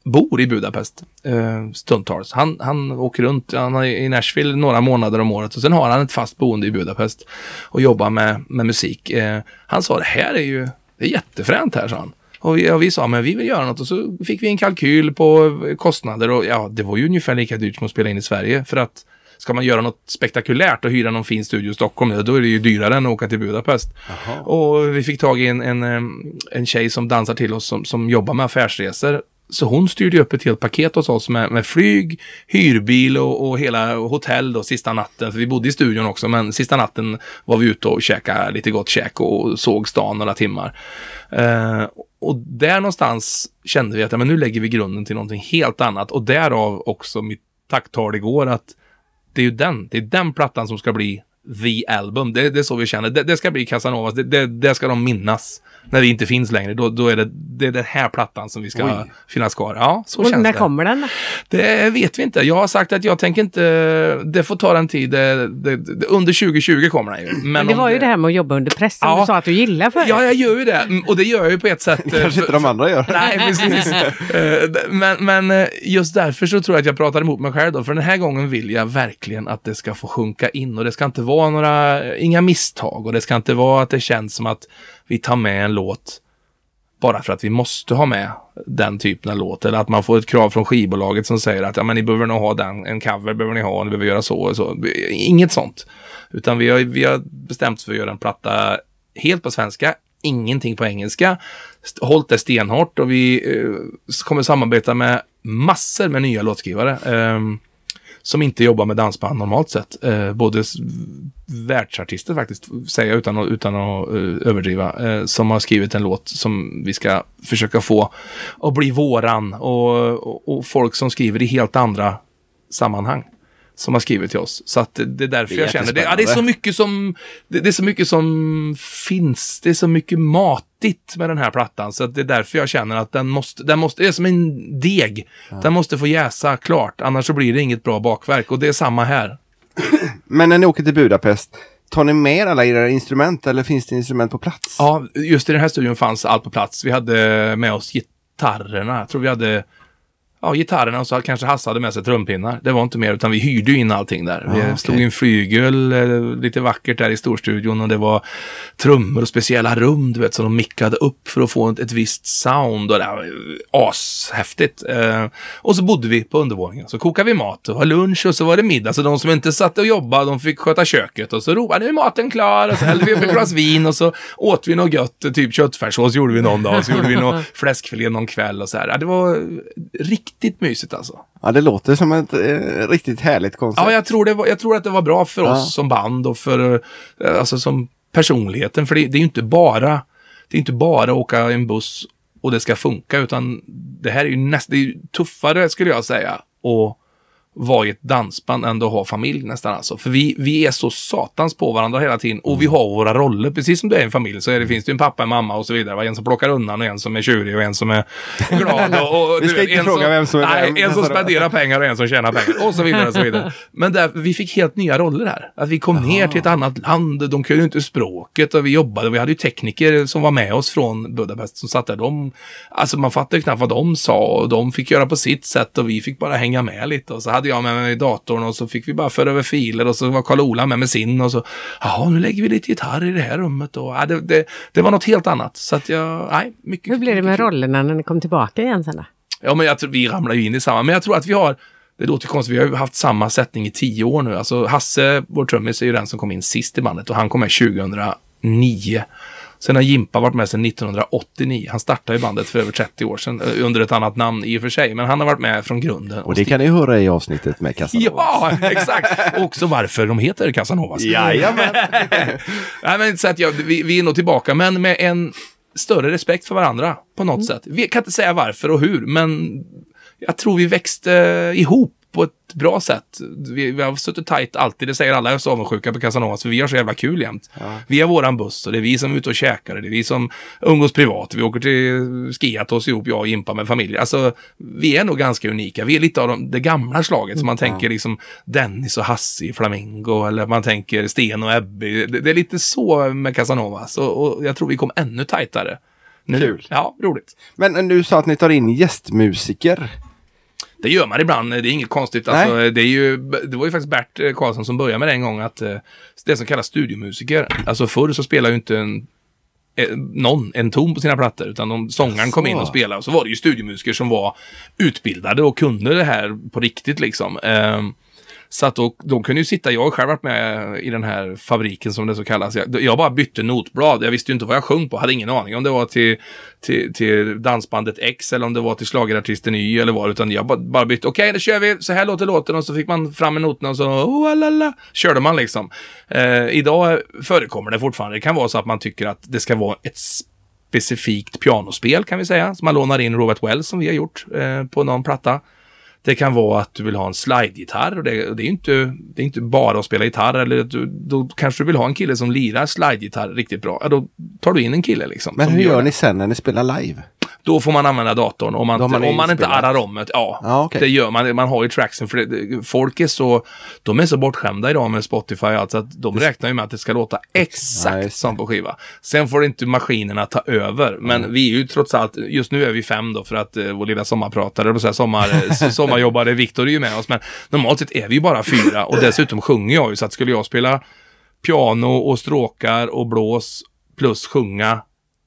bor i Budapest eh, stundtals. Han, han åker runt, han är i Nashville några månader om året och sen har han ett fast boende i Budapest och jobbar med, med musik. Eh, han sa det här är ju det är jättefränt här, sa han. Och vi, och vi sa, men vi vill göra något och så fick vi en kalkyl på kostnader och ja, det var ju ungefär lika dyrt som att spela in i Sverige för att ska man göra något spektakulärt och hyra någon fin studio i Stockholm, då är det ju dyrare än att åka till Budapest. Aha. Och vi fick tag i en, en, en tjej som dansar till oss som, som jobbar med affärsresor så hon styrde upp ett helt paket hos oss med, med flyg, hyrbil och, och hela hotell då sista natten. För vi bodde i studion också, men sista natten var vi ute och käkade lite gott käk och såg stan några timmar. Eh, och där någonstans kände vi att ja, men nu lägger vi grunden till någonting helt annat. Och därav också mitt tacktal igår att det är ju den, det är den plattan som ska bli the album. Det, det är så vi känner. Det, det ska bli Casanovas. Det, det, det, ska de minnas när vi inte finns längre. Då, då är det, det är den här plattan som vi ska Oj. finnas kvar. Ja, så och känns när det. kommer den? Det vet vi inte. Jag har sagt att jag tänker inte... Det får ta den tid. Det, under 2020 kommer den ju. Men, Men det var ju det här med att jobba under press som ja, du sa att du gillar förut. Ja, jag gör ju det. Mm, och det gör jag ju på ett sätt. Kanske inte de andra gör. Nej, precis. Eh, men, men eh, just därför så tror jag att jag pratar emot mig själv då. För den här gången vill jag verkligen att det ska få sjunka in. Och det ska inte vara några inga misstag och det ska inte vara att det känns som att vi tar med en låt bara för att vi måste ha med den typen av låt. Eller att man får ett krav från skivbolaget som säger att ja, men ni behöver nog ha den, en cover behöver ni ha, ni behöver göra så och så. Inget sånt. Utan vi har, vi har bestämt oss för att göra en platta helt på svenska, ingenting på engelska. Hållit det stenhårt och vi eh, kommer samarbeta med massor med nya låtskrivare. Um, som inte jobbar med dansband normalt sett. Eh, både världsartister faktiskt, säger jag utan att, utan att uh, överdriva, eh, som har skrivit en låt som vi ska försöka få att bli våran och, och, och folk som skriver i helt andra sammanhang som har skrivit till oss. Så att det är därför det är jag känner det. Ja, det är så mycket som det, det, är så mycket som finns. Det är så mycket matigt med den här plattan. Så det är därför jag känner att den måste, den måste, det är som en deg. Ja. Den måste få jäsa klart. Annars så blir det inget bra bakverk. Och det är samma här. Men när ni åker till Budapest, Tar ni med alla era instrument eller finns det instrument på plats? Ja, just i den här studion fanns allt på plats. Vi hade med oss gitarrerna. Jag tror vi hade ja, gitarrerna och så kanske Hasse hade med sig trumpinnar. Det var inte mer, utan vi hyrde in allting där. Ah, vi okay. stod i en flygel, eh, lite vackert där i storstudion och det var trummor och speciella rum, du vet, som de mickade upp för att få ett, ett visst sound och det var ashäftigt. Eh, och så bodde vi på undervåningen, så kokade vi mat, det var lunch och så var det middag. Så de som inte satt och jobbade, de fick sköta köket och så ropade nu är maten klar och så hällde vi upp ett glas vin och så åt vi något gött, typ köttfärssås gjorde vi någon dag och så gjorde vi någon fläskfilé någon kväll och så här. Det var riktigt riktigt mysigt alltså. Ja, det låter som ett eh, riktigt härligt koncept. Ja, jag tror, det var, jag tror att det var bra för ja. oss som band och för, eh, alltså som personligheten. För det, det är ju inte bara, det är inte bara åka en buss och det ska funka, utan det här är ju nästan, tuffare skulle jag säga. Och vara i ett dansband än att ha familj nästan alltså. För vi, vi är så satans på varandra hela tiden och vi har våra roller. Precis som du är i en familj så är det, finns det en pappa, en mamma och så vidare. En som plockar undan och en som är tjurig och en som är glad. Och, och, vi ska inte en fråga som, vem som är nej, En som spenderar pengar och en som tjänar pengar och så vidare. Och så vidare. Men där, vi fick helt nya roller här. Att vi kom Aha. ner till ett annat land. De kunde inte språket och vi jobbade. Vi hade ju tekniker som var med oss från Budapest som satt där. De, alltså man fattade knappt vad de sa och de fick göra på sitt sätt och vi fick bara hänga med lite. Och så hade jag med mig datorn och så fick vi bara föra över filer och så var Karl-Ola med med sin och så, ja nu lägger vi lite gitarr i det här rummet och ja, det, det, det var något helt annat. Så att jag, nej, mycket. Hur blev det med rollerna när ni kom tillbaka igen sen då? Ja, men jag tror, vi ramlar ju in i samma, men jag tror att vi har det låter konstigt, vi har ju haft samma sättning i tio år nu. Alltså Hasse, vår trummis, är ju den som kom in sist i bandet och han kom med 2009. Sen har Jimpa varit med sedan 1989. Han startade i bandet för över 30 år sedan eh, under ett annat namn i och för sig. Men han har varit med från grunden. Och, och det kan ni höra i avsnittet med Casanovas. Ja, exakt. också varför de heter Casanovas. Jajamän. Nej, men så att ja, vi, vi är nog tillbaka, men med en större respekt för varandra på något mm. sätt. Vi kan inte säga varför och hur, men jag tror vi växte ihop på ett bra sätt. Vi, vi har suttit tajt alltid, det säger alla är så avundsjuka på Casanovas, för vi har så jävla kul jämt. Ja. Vi har våran buss och det är vi som är ute och käkar, det är vi som umgås privat, vi åker till Skiatos ihop, jag och Jimpa med familj. Alltså, vi är nog ganska unika. Vi är lite av de, det gamla slaget, så man mm. tänker liksom Dennis och Hasse i Flamingo, eller man tänker Sten och Ebbe. Det, det är lite så med Casanovas, och, och jag tror vi kom ännu tajtare. Nu. Kul. Ja, roligt. Men du sa att ni tar in gästmusiker. Det gör man ibland, det är inget konstigt. Alltså, det, är ju, det var ju faktiskt Bert eh, Karlsson som började med det en gång, att eh, det som kallas studiomusiker. Alltså förr så spelade ju inte en, eh, någon en ton på sina plattor, utan de, sångaren kom in och spelade. Och så var det ju studiomusiker som var utbildade och kunde det här på riktigt liksom. Um, så att då, de kunde ju sitta, jag har själv varit med i den här fabriken som det så kallas. Jag, jag bara bytte notblad. Jag visste ju inte vad jag sjöng på. Hade ingen aning om det var till, till, till dansbandet X eller om det var till slagerartisten Y eller vad. Utan jag bara, bara bytte. Okej, okay, då kör vi. Så här låter låten. Och så fick man fram med noterna och så oh, lalala, körde man liksom. Eh, idag förekommer det fortfarande. Det kan vara så att man tycker att det ska vara ett specifikt pianospel kan vi säga. Så man lånar in Robert Wells som vi har gjort eh, på någon platta. Det kan vara att du vill ha en slide-gitarr och det, det, är inte, det är inte bara att spela gitarr. Eller du, då kanske du vill ha en kille som lirar slide-gitarr riktigt bra. Ja, då tar du in en kille liksom. Men hur gör ni sen när ni spelar live? Då får man använda datorn om man, man om man inte arrar om det. Ja, ah, okay. det gör man. Man har ju tracksen för det, folk är så, de är så bortskämda idag med Spotify alltså att de räknar ju med att det ska låta exakt nice. som på skiva. Sen får inte maskinerna ta över, men mm. vi är ju trots allt, just nu är vi fem då för att uh, vår lilla sommarpratare, så här, sommar, sommarjobbare Viktor är ju med oss, men normalt sett är vi ju bara fyra och dessutom sjunger jag ju så att skulle jag spela piano och stråkar och blås plus sjunga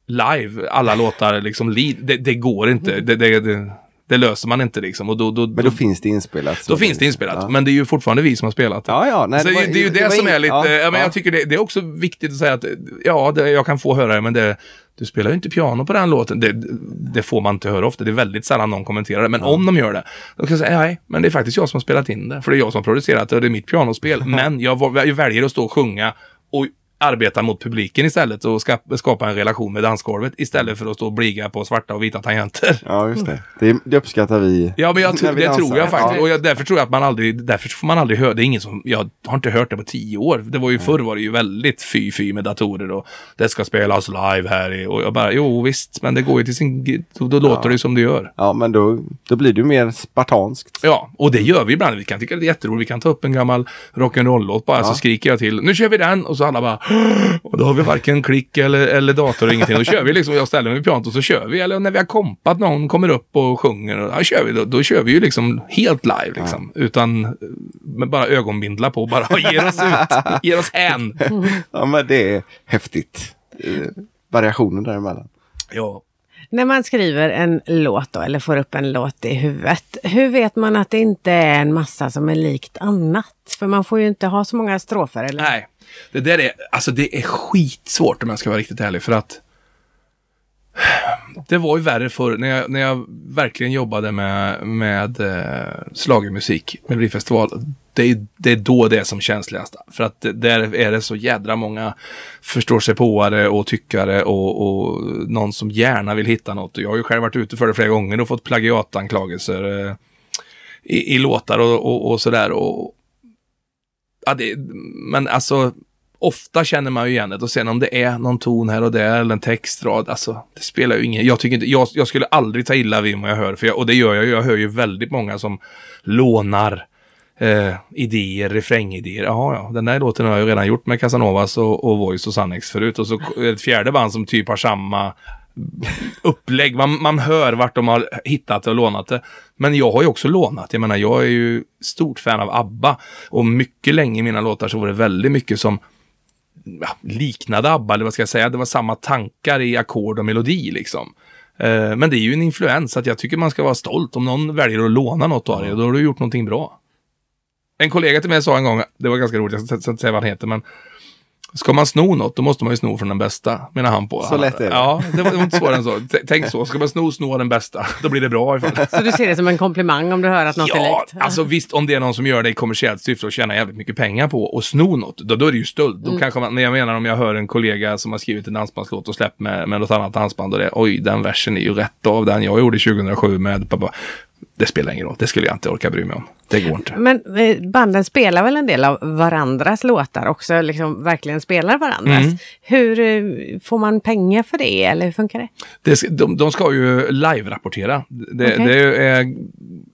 live, alla låtar liksom, det, det går inte. Det, det, det, det, löser man inte liksom. Och då, då, men då, finns det inspelat? Då finns det inspelat, ja. men det är ju fortfarande vi som har spelat det. Ja, ja. Nej, det, var, är ju det, det som är lite, ja, ja, men jag tycker det, det, är också viktigt att säga att, ja, jag kan få höra det, men det, du spelar ju inte piano på den låten. Det, det, får man inte höra ofta. Det är väldigt sällan någon kommenterar det. Men ja. om de gör det, då kan jag säga nej, men det är faktiskt jag som har spelat in det. För det är jag som har producerat det och det är mitt pianospel. men jag, jag väljer att stå och sjunga och arbeta mot publiken istället och skapa en relation med dansgolvet istället för att stå och bliga på svarta och vita tangenter. Ja, just det. Det, det uppskattar vi. Ja, men jag, det tror jag faktiskt. Ja. Och jag, därför tror jag att man aldrig, därför får man aldrig höra, det är ingen som, jag har inte hört det på tio år. Det var ju förr var det ju väldigt fy-fy med datorer och det ska spelas live här och jag bara, jo visst, men det går ju till sin, då, då låter ja. det som det gör. Ja, men då, då blir det ju mer spartanskt. Ja, och det gör vi ibland. Vi kan tycka det är jätteroligt. Vi kan ta upp en gammal rock'n'roll-låt bara, ja. så skriker jag till, nu kör vi den och så alla bara och då har vi varken klick eller, eller dator och ingenting. Då kör vi liksom, jag ställer mig vid pianot och så kör vi. Eller när vi har kompat, någon kommer upp och sjunger. Då kör vi. Då, då kör vi ju liksom helt live liksom. Ja. Utan med bara ögonbindlar på. Bara ger oss ut. ger oss hän. Ja men det är häftigt. Variationen däremellan. Ja. När man skriver en låt då, eller får upp en låt i huvudet, hur vet man att det inte är en massa som är likt annat? För man får ju inte ha så många strofer, eller? Nej, det där är, alltså det är skitsvårt om jag ska vara riktigt ärlig för att det var ju värre förr när jag, när jag verkligen jobbade med, med eh, slagermusik, Melodifestival. Det, det är då det är som känsligast. För att där är det så jädra många förstår sig påare och tyckare och, och någon som gärna vill hitta något. Jag har ju själv varit ute för det flera gånger och fått plagiatanklagelser eh, i, i låtar och, och, och sådär. Och, ja, det, men alltså ofta känner man ju igen det. Och sen om det är någon ton här och där eller en textrad, alltså det spelar ju ingen, jag tycker inte, jag, jag skulle aldrig ta illa vid vad jag hör, för jag, och det gör jag ju, jag hör ju väldigt många som lånar eh, idéer, refrängidéer. Jaha, ja, den där låten har jag ju redan gjort med Casanovas och, och Voice och Sannex förut. Och så ett fjärde band som typ har samma upplägg. Man, man hör vart de har hittat det och lånat det. Men jag har ju också lånat. Jag menar, jag är ju stort fan av ABBA. Och mycket länge i mina låtar så var det väldigt mycket som ja, liknade ABBA, eller vad ska jag säga. Det var samma tankar i ackord och melodi liksom. Eh, men det är ju en influens, att jag tycker man ska vara stolt. Om någon väljer att låna något av det, då har du gjort någonting bra. En kollega till mig sa en gång, det var ganska roligt, jag ska inte säga vad han heter, men Ska man sno något, då måste man ju sno från den bästa, menar han på. Så han, lätt är det. Ja, det var, det var inte svårare än så. Tänk så, ska man sno, sno den bästa, då blir det bra i fall. Så du ser det som en komplimang om du hör att något ja, är likt? Ja, alltså visst, om det är någon som gör det i kommersiellt syfte och tjänar jävligt mycket pengar på och sno något, då, då är det ju stöld. Då mm. kanske man, när jag menar om jag hör en kollega som har skrivit en dansbandslåt och släppt med, med något annat dansband och det, oj, den versen är ju rätt av den jag gjorde 2007 med pappa det spelar ingen roll. Det skulle jag inte orka bry mig om. Det går inte. Men eh, banden spelar väl en del av varandras låtar också? Liksom verkligen spelar varandras. Mm. Hur eh, får man pengar för det eller hur funkar det? det de, de ska ju live-rapportera. Det, okay. det, är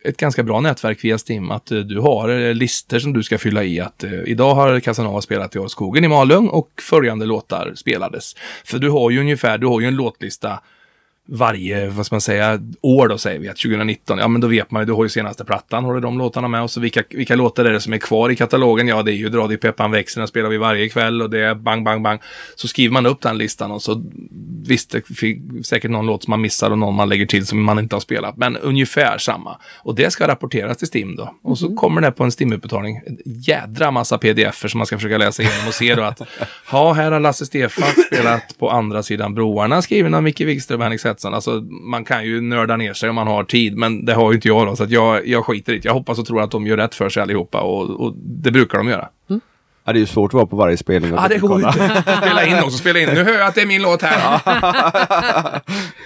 ett ganska bra nätverk via Stim att eh, du har listor som du ska fylla i. Att idag har Casanova spelat i Skogen i Malung och följande låtar spelades. För du har ju ungefär, du har ju en låtlista varje, vad ska man säga, år då säger vi att 2019, ja men då vet man ju, du har ju senaste plattan, har du de låtarna med och så vilka, vilka låtar är det som är kvar i katalogen? Ja, det är ju Dra dig peppan växer, den spelar vi varje kväll och det är bang, bang, bang. Så skriver man upp den listan och så visst, det finns säkert någon låt som man missar och någon man lägger till som man inte har spelat, men ungefär samma. Och det ska rapporteras till Stim då. Och så mm. kommer det på en Stim-utbetalning, jädra massa pdf-er som man ska försöka läsa igenom och se då att, ja, här har Lasse Stefan spelat på andra sidan broarna, skriven av Micke Wikström Henrik Svensson. Alltså, man kan ju nörda ner sig om man har tid, men det har ju inte jag då, så att jag, jag skiter i det. Jag hoppas och tror att de gör rätt för sig allihopa och, och det brukar de göra. Mm. Ja, det är ju svårt att vara på varje spelning. Ja, det går ju inte. Spela in också, spela in. Nu hör jag att det är min låt här.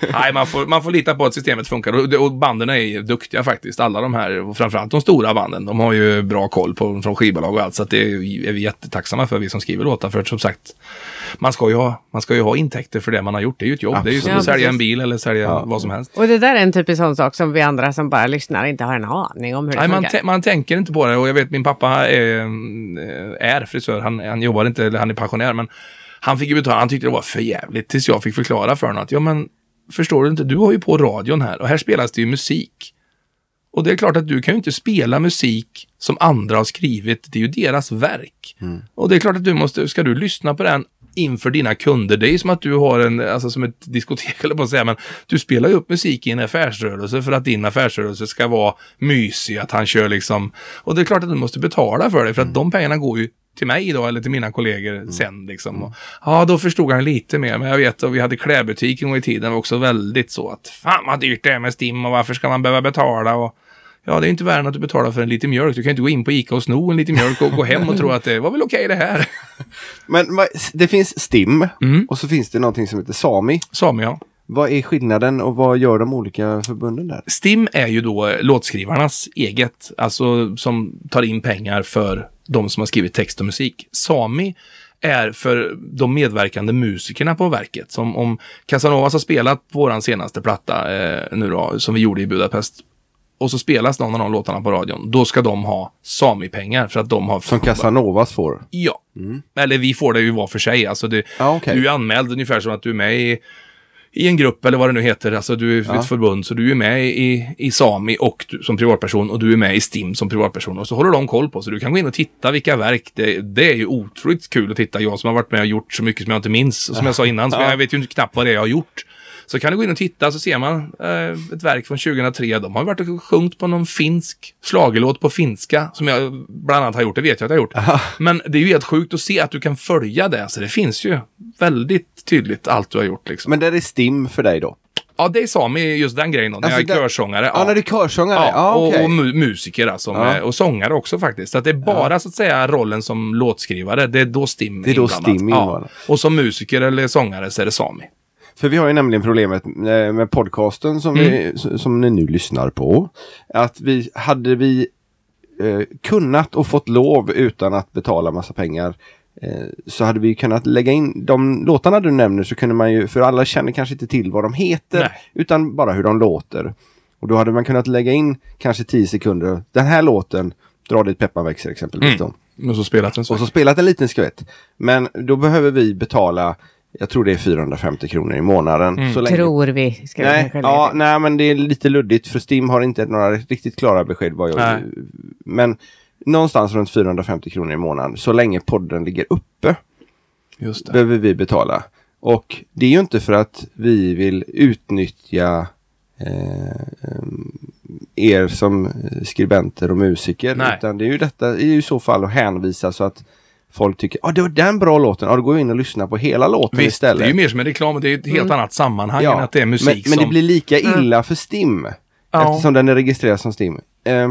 Nej, man får, man får lita på att systemet funkar. Och, och banden är duktiga faktiskt. Alla de här, och framförallt de stora banden, de har ju bra koll på från skivbolag och allt. Så att det är vi jättetacksamma för, vi som skriver låtar. För som sagt, man ska, ju ha, man ska ju ha intäkter för det man har gjort. Det är ju ett jobb. Absolut. Det är ju som att sälja en bil eller sälja ja. vad som helst. Och det där är en typisk sån sak som vi andra som bara lyssnar inte har en aning om hur det Nej, funkar. Man, man tänker inte på det. Och jag vet min pappa är, är frisör. Han, han jobbar inte, eller han är pensionär. Men han fick ju betala, han tyckte det var för jävligt tills jag fick förklara för honom att ja men förstår du inte, du har ju på radion här och här spelas det ju musik. Och det är klart att du kan ju inte spela musik som andra har skrivit. Det är ju deras verk. Mm. Och det är klart att du måste, ska du lyssna på den inför dina kunder. Det är som att du har en, alltså som ett diskotek eller på att säga, men du spelar ju upp musik i en affärsrörelse för att din affärsrörelse ska vara mysig, att han kör liksom. Och det är klart att du måste betala för det, för att mm. de pengarna går ju till mig då, eller till mina kollegor mm. sen. Liksom. Och, ja, då förstod han lite mer. Men jag vet att vi hade klädbutik en gång i tiden. Var också väldigt så att fan vad dyrt det är med STIM och varför ska man behöva betala? Och, Ja, det är inte värre än att du betalar för en liter mjölk. Du kan inte gå in på Ica och sno en liter mjölk och gå hem och tro att det var väl okej okay det här. Men det finns STIM mm. och så finns det någonting som heter Sami. Sami, ja. Vad är skillnaden och vad gör de olika förbunden där? STIM är ju då låtskrivarnas eget, alltså som tar in pengar för de som har skrivit text och musik. Sami är för de medverkande musikerna på verket. Som om Casanovas har spelat på vår senaste platta eh, nu då, som vi gjorde i Budapest och så spelas någon av de låtarna på radion, då ska de ha Sami-pengar för att de har... Som Casanovas får? Ja. Mm. Eller vi får det ju var för sig. Alltså det, ah, okay. Du är anmäld ungefär som att du är med i, i en grupp eller vad det nu heter. Alltså du är ja. ett förbund, så du är med i, i Sami och du, som privatperson och du är med i STIM som privatperson. Och så håller de koll på, så du kan gå in och titta vilka verk. Det, det är ju otroligt kul att titta. Jag som har varit med och gjort så mycket som jag inte minns. Och som jag sa innan, så jag vet ju inte knappt vad det är jag har gjort. Så kan du gå in och titta så ser man eh, ett verk från 2003. De har varit och sjungit på någon finsk slagelåt på finska som jag bland annat har gjort. Det vet jag att jag har gjort. Aha. Men det är ju helt sjukt att se att du kan följa det. Så det finns ju väldigt tydligt allt du har gjort. Liksom. Men det är STIM för dig då? Ja, det är Sami, just den grejen då, när alltså jag är körsångare. Ja, när du är körsångare? Ja, ah, okay. och, och mu musiker alltså, ja. och sångare också faktiskt. Så att det är bara ja. så att säga rollen som låtskrivare, det är då STIM Det är då STIM ja. Och som musiker eller sångare så är det Sami. För vi har ju nämligen problemet med podcasten som, mm. vi, som ni nu lyssnar på. Att vi hade vi eh, kunnat och fått lov utan att betala massa pengar eh, så hade vi kunnat lägga in de låtarna du nämner så kunde man ju, för alla känner kanske inte till vad de heter Nej. utan bara hur de låter. Och då hade man kunnat lägga in kanske 10 sekunder. Den här låten, Dra dit peppan växer exempelvis. Mm. Och så spelat en Och så spelat en liten skvätt. Men då behöver vi betala jag tror det är 450 kronor i månaden. Mm. Så länge... Tror vi. Ska nej, vi ja, nej, men det är lite luddigt för Stim har inte några riktigt klara besked. Vad jag... Nej. Men någonstans runt 450 kronor i månaden så länge podden ligger uppe. Just det. Behöver vi betala. Och det är ju inte för att vi vill utnyttja eh, er som skribenter och musiker. Nej. Utan det är ju detta i så fall att hänvisa så att folk tycker att ah, det var den bra låten, ja då går jag in och lyssnar på hela låten Visst, istället. det är ju mer som en reklam, det är ett helt mm. annat sammanhang ja, än att det är musik men, som... Men det blir lika mm. illa mm. för STIM. Ja. Eftersom den är registrerad som STIM. Eh,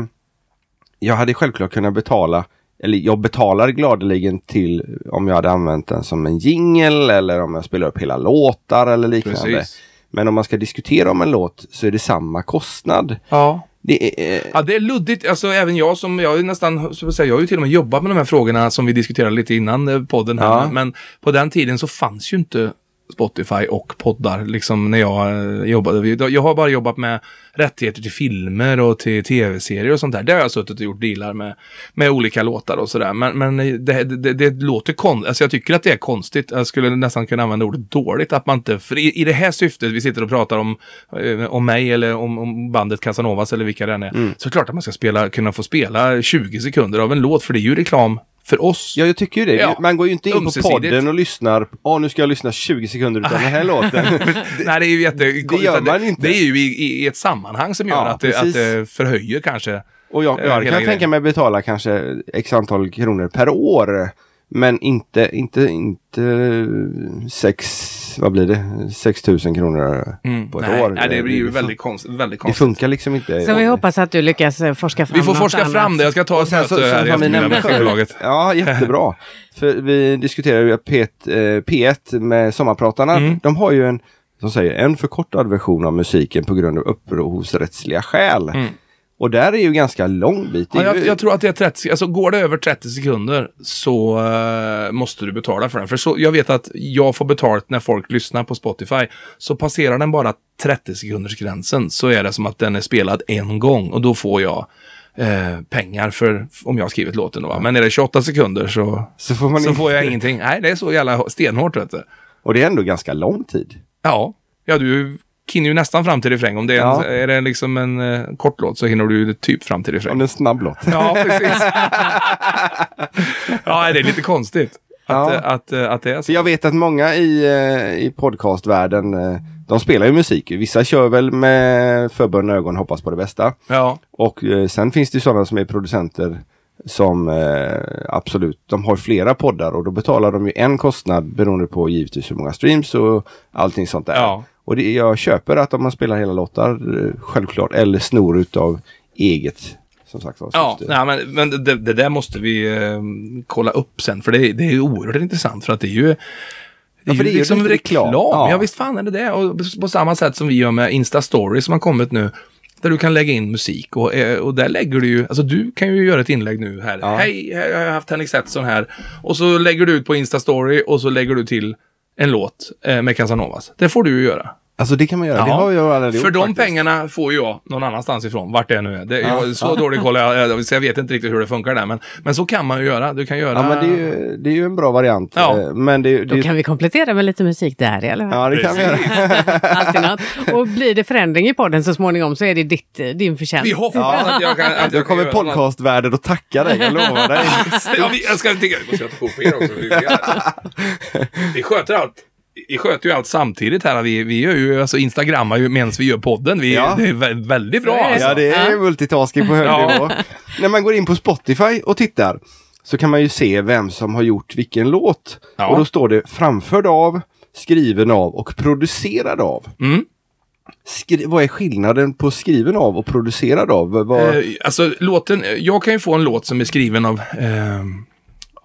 jag hade självklart kunnat betala eller jag betalar gladeligen till om jag hade använt den som en jingel eller om jag spelar upp hela låtar eller liknande. Precis. Men om man ska diskutera om en låt så är det samma kostnad. Ja. Det är, ja, det är luddigt. Alltså även jag som, jag är nästan, så säga, jag har ju till och med jobbat med de här frågorna som vi diskuterade lite innan eh, podden här. Ja. Men på den tiden så fanns ju inte Spotify och poddar liksom när jag eh, jobbade. Jag har bara jobbat med rättigheter till filmer och till tv-serier och sånt där. Det har jag suttit och gjort dealar med, med olika låtar och sådär. Men, men det, det, det låter konstigt. Alltså jag tycker att det är konstigt. Jag skulle nästan kunna använda ordet dåligt. Att man inte, för i, i det här syftet vi sitter och pratar om, eh, om mig eller om, om bandet Casanovas eller vilka det än är. Mm. Så klart att man ska spela, kunna få spela 20 sekunder av en låt. För det är ju reklam för oss. Ja, jag tycker ju det. Ja. Man går ju inte in på podden och lyssnar. Åh, nu ska jag lyssna 20 sekunder av den här låten. Nej, det är ju jätte... Det gör man inte. Det är ju i, i ett sammanhang som gör ja, att, det, att det förhöjer kanske. Och jag, jag kan grejen. tänka mig betala kanske x antal kronor per år men inte, inte, inte sex, vad blir det, 6 000 kronor mm, på ett nej, år. Nej, det blir ju väldigt, konst, väldigt konstigt. Det funkar liksom inte. Så vi hoppas att du lyckas eh, forska fram Vi får forska annat. fram det. Jag ska ta ett möte här i eftermiddag med skivbolaget. Ja, jättebra. För vi diskuterar ju P1, eh, P1 med Sommarpratarna. Mm. De har ju en, som säger, en förkortad version av musiken på grund av upphovsrättsliga skäl. Mm. Och där är ju ganska lång bit. Ja, jag, jag, tror att det är 30, alltså går det över 30 sekunder så uh, måste du betala för den. För så, jag vet att jag får betalt när folk lyssnar på Spotify. Så passerar den bara 30 sekunders gränsen så är det som att den är spelad en gång och då får jag uh, pengar för om jag har skrivit låten. Då, Men är det 28 sekunder så, så, får, så får jag ingenting. Nej, det är så jävla stenhårt. Vet du. Och det är ändå ganska lång tid. Ja, ja du hinner ju nästan fram till refräng. Om det är, ja. en, är det liksom en uh, kort låt så hinner du typ fram till refräng. Om det är en snabb låt. Ja, precis. ja, det är lite konstigt. Att, ja. att, att, eh, att, det är så. Jag vet att många i, eh, i podcastvärlden de spelar ju musik. Vissa kör väl med förbundna ögon hoppas på det bästa. Ja. Och eh, sen finns det ju sådana som är producenter som eh, absolut, de har flera poddar och då betalar de ju en kostnad beroende på givetvis hur många streams och allting sånt där. Ja. Och det, jag köper att om man spelar hela låtar, eh, självklart, eller snor utav eget. Som sagt. Ja, nej, men, men det, det, där måste vi eh, kolla upp sen. För det, det är oerhört intressant. För att det är ju det är, ja, ju det är liksom reklam. reklam. Ja. ja, visst fan är det det. Och på samma sätt som vi gör med Insta-stories som har kommit nu. Där du kan lägga in musik och, eh, och där lägger du ju, alltså du kan ju göra ett inlägg nu här. Ja. Hej, jag har haft Henrik Setson här. Och så lägger du ut på Insta-story och så lägger du till en låt eh, med Casanovas. Det får du ju göra. Alltså det kan man göra. Ja. Det har jag aldrig För gjort, de faktiskt. pengarna får jag någon annanstans ifrån, vart det nu är. Det, ja. jag, så dålig koll jag, så jag vet inte riktigt hur det funkar där. Men, men så kan man ju göra. Du kan göra... Ja, men det är ju, det är ju en bra variant. Ja. Eh, men det, det... Då kan vi komplettera med lite musik där i alla fall. Ja, det kan vi göra. Alltid något. Och blir det förändring i podden så småningom så är det ditt, din förtjänst. Vi hoppas ja. att jag kan... Att jag, kommer podcastvärlden att tacka dig, jag lovar dig. ja, jag ska tänka, jag måste ta på er också. Vi sköter allt vi sköter ju allt samtidigt här. Vi, vi gör ju, alltså instagrammar ju medan vi gör podden. Vi, ja. Det är väldigt bra. Alltså. Ja, det är ja. multitasking på hög nivå. När man går in på Spotify och tittar så kan man ju se vem som har gjort vilken låt. Ja. Och då står det framförd av, skriven av och producerad av. Mm. Skri vad är skillnaden på skriven av och producerad av? Vad... Eh, alltså låten, jag kan ju få en låt som är skriven av eh,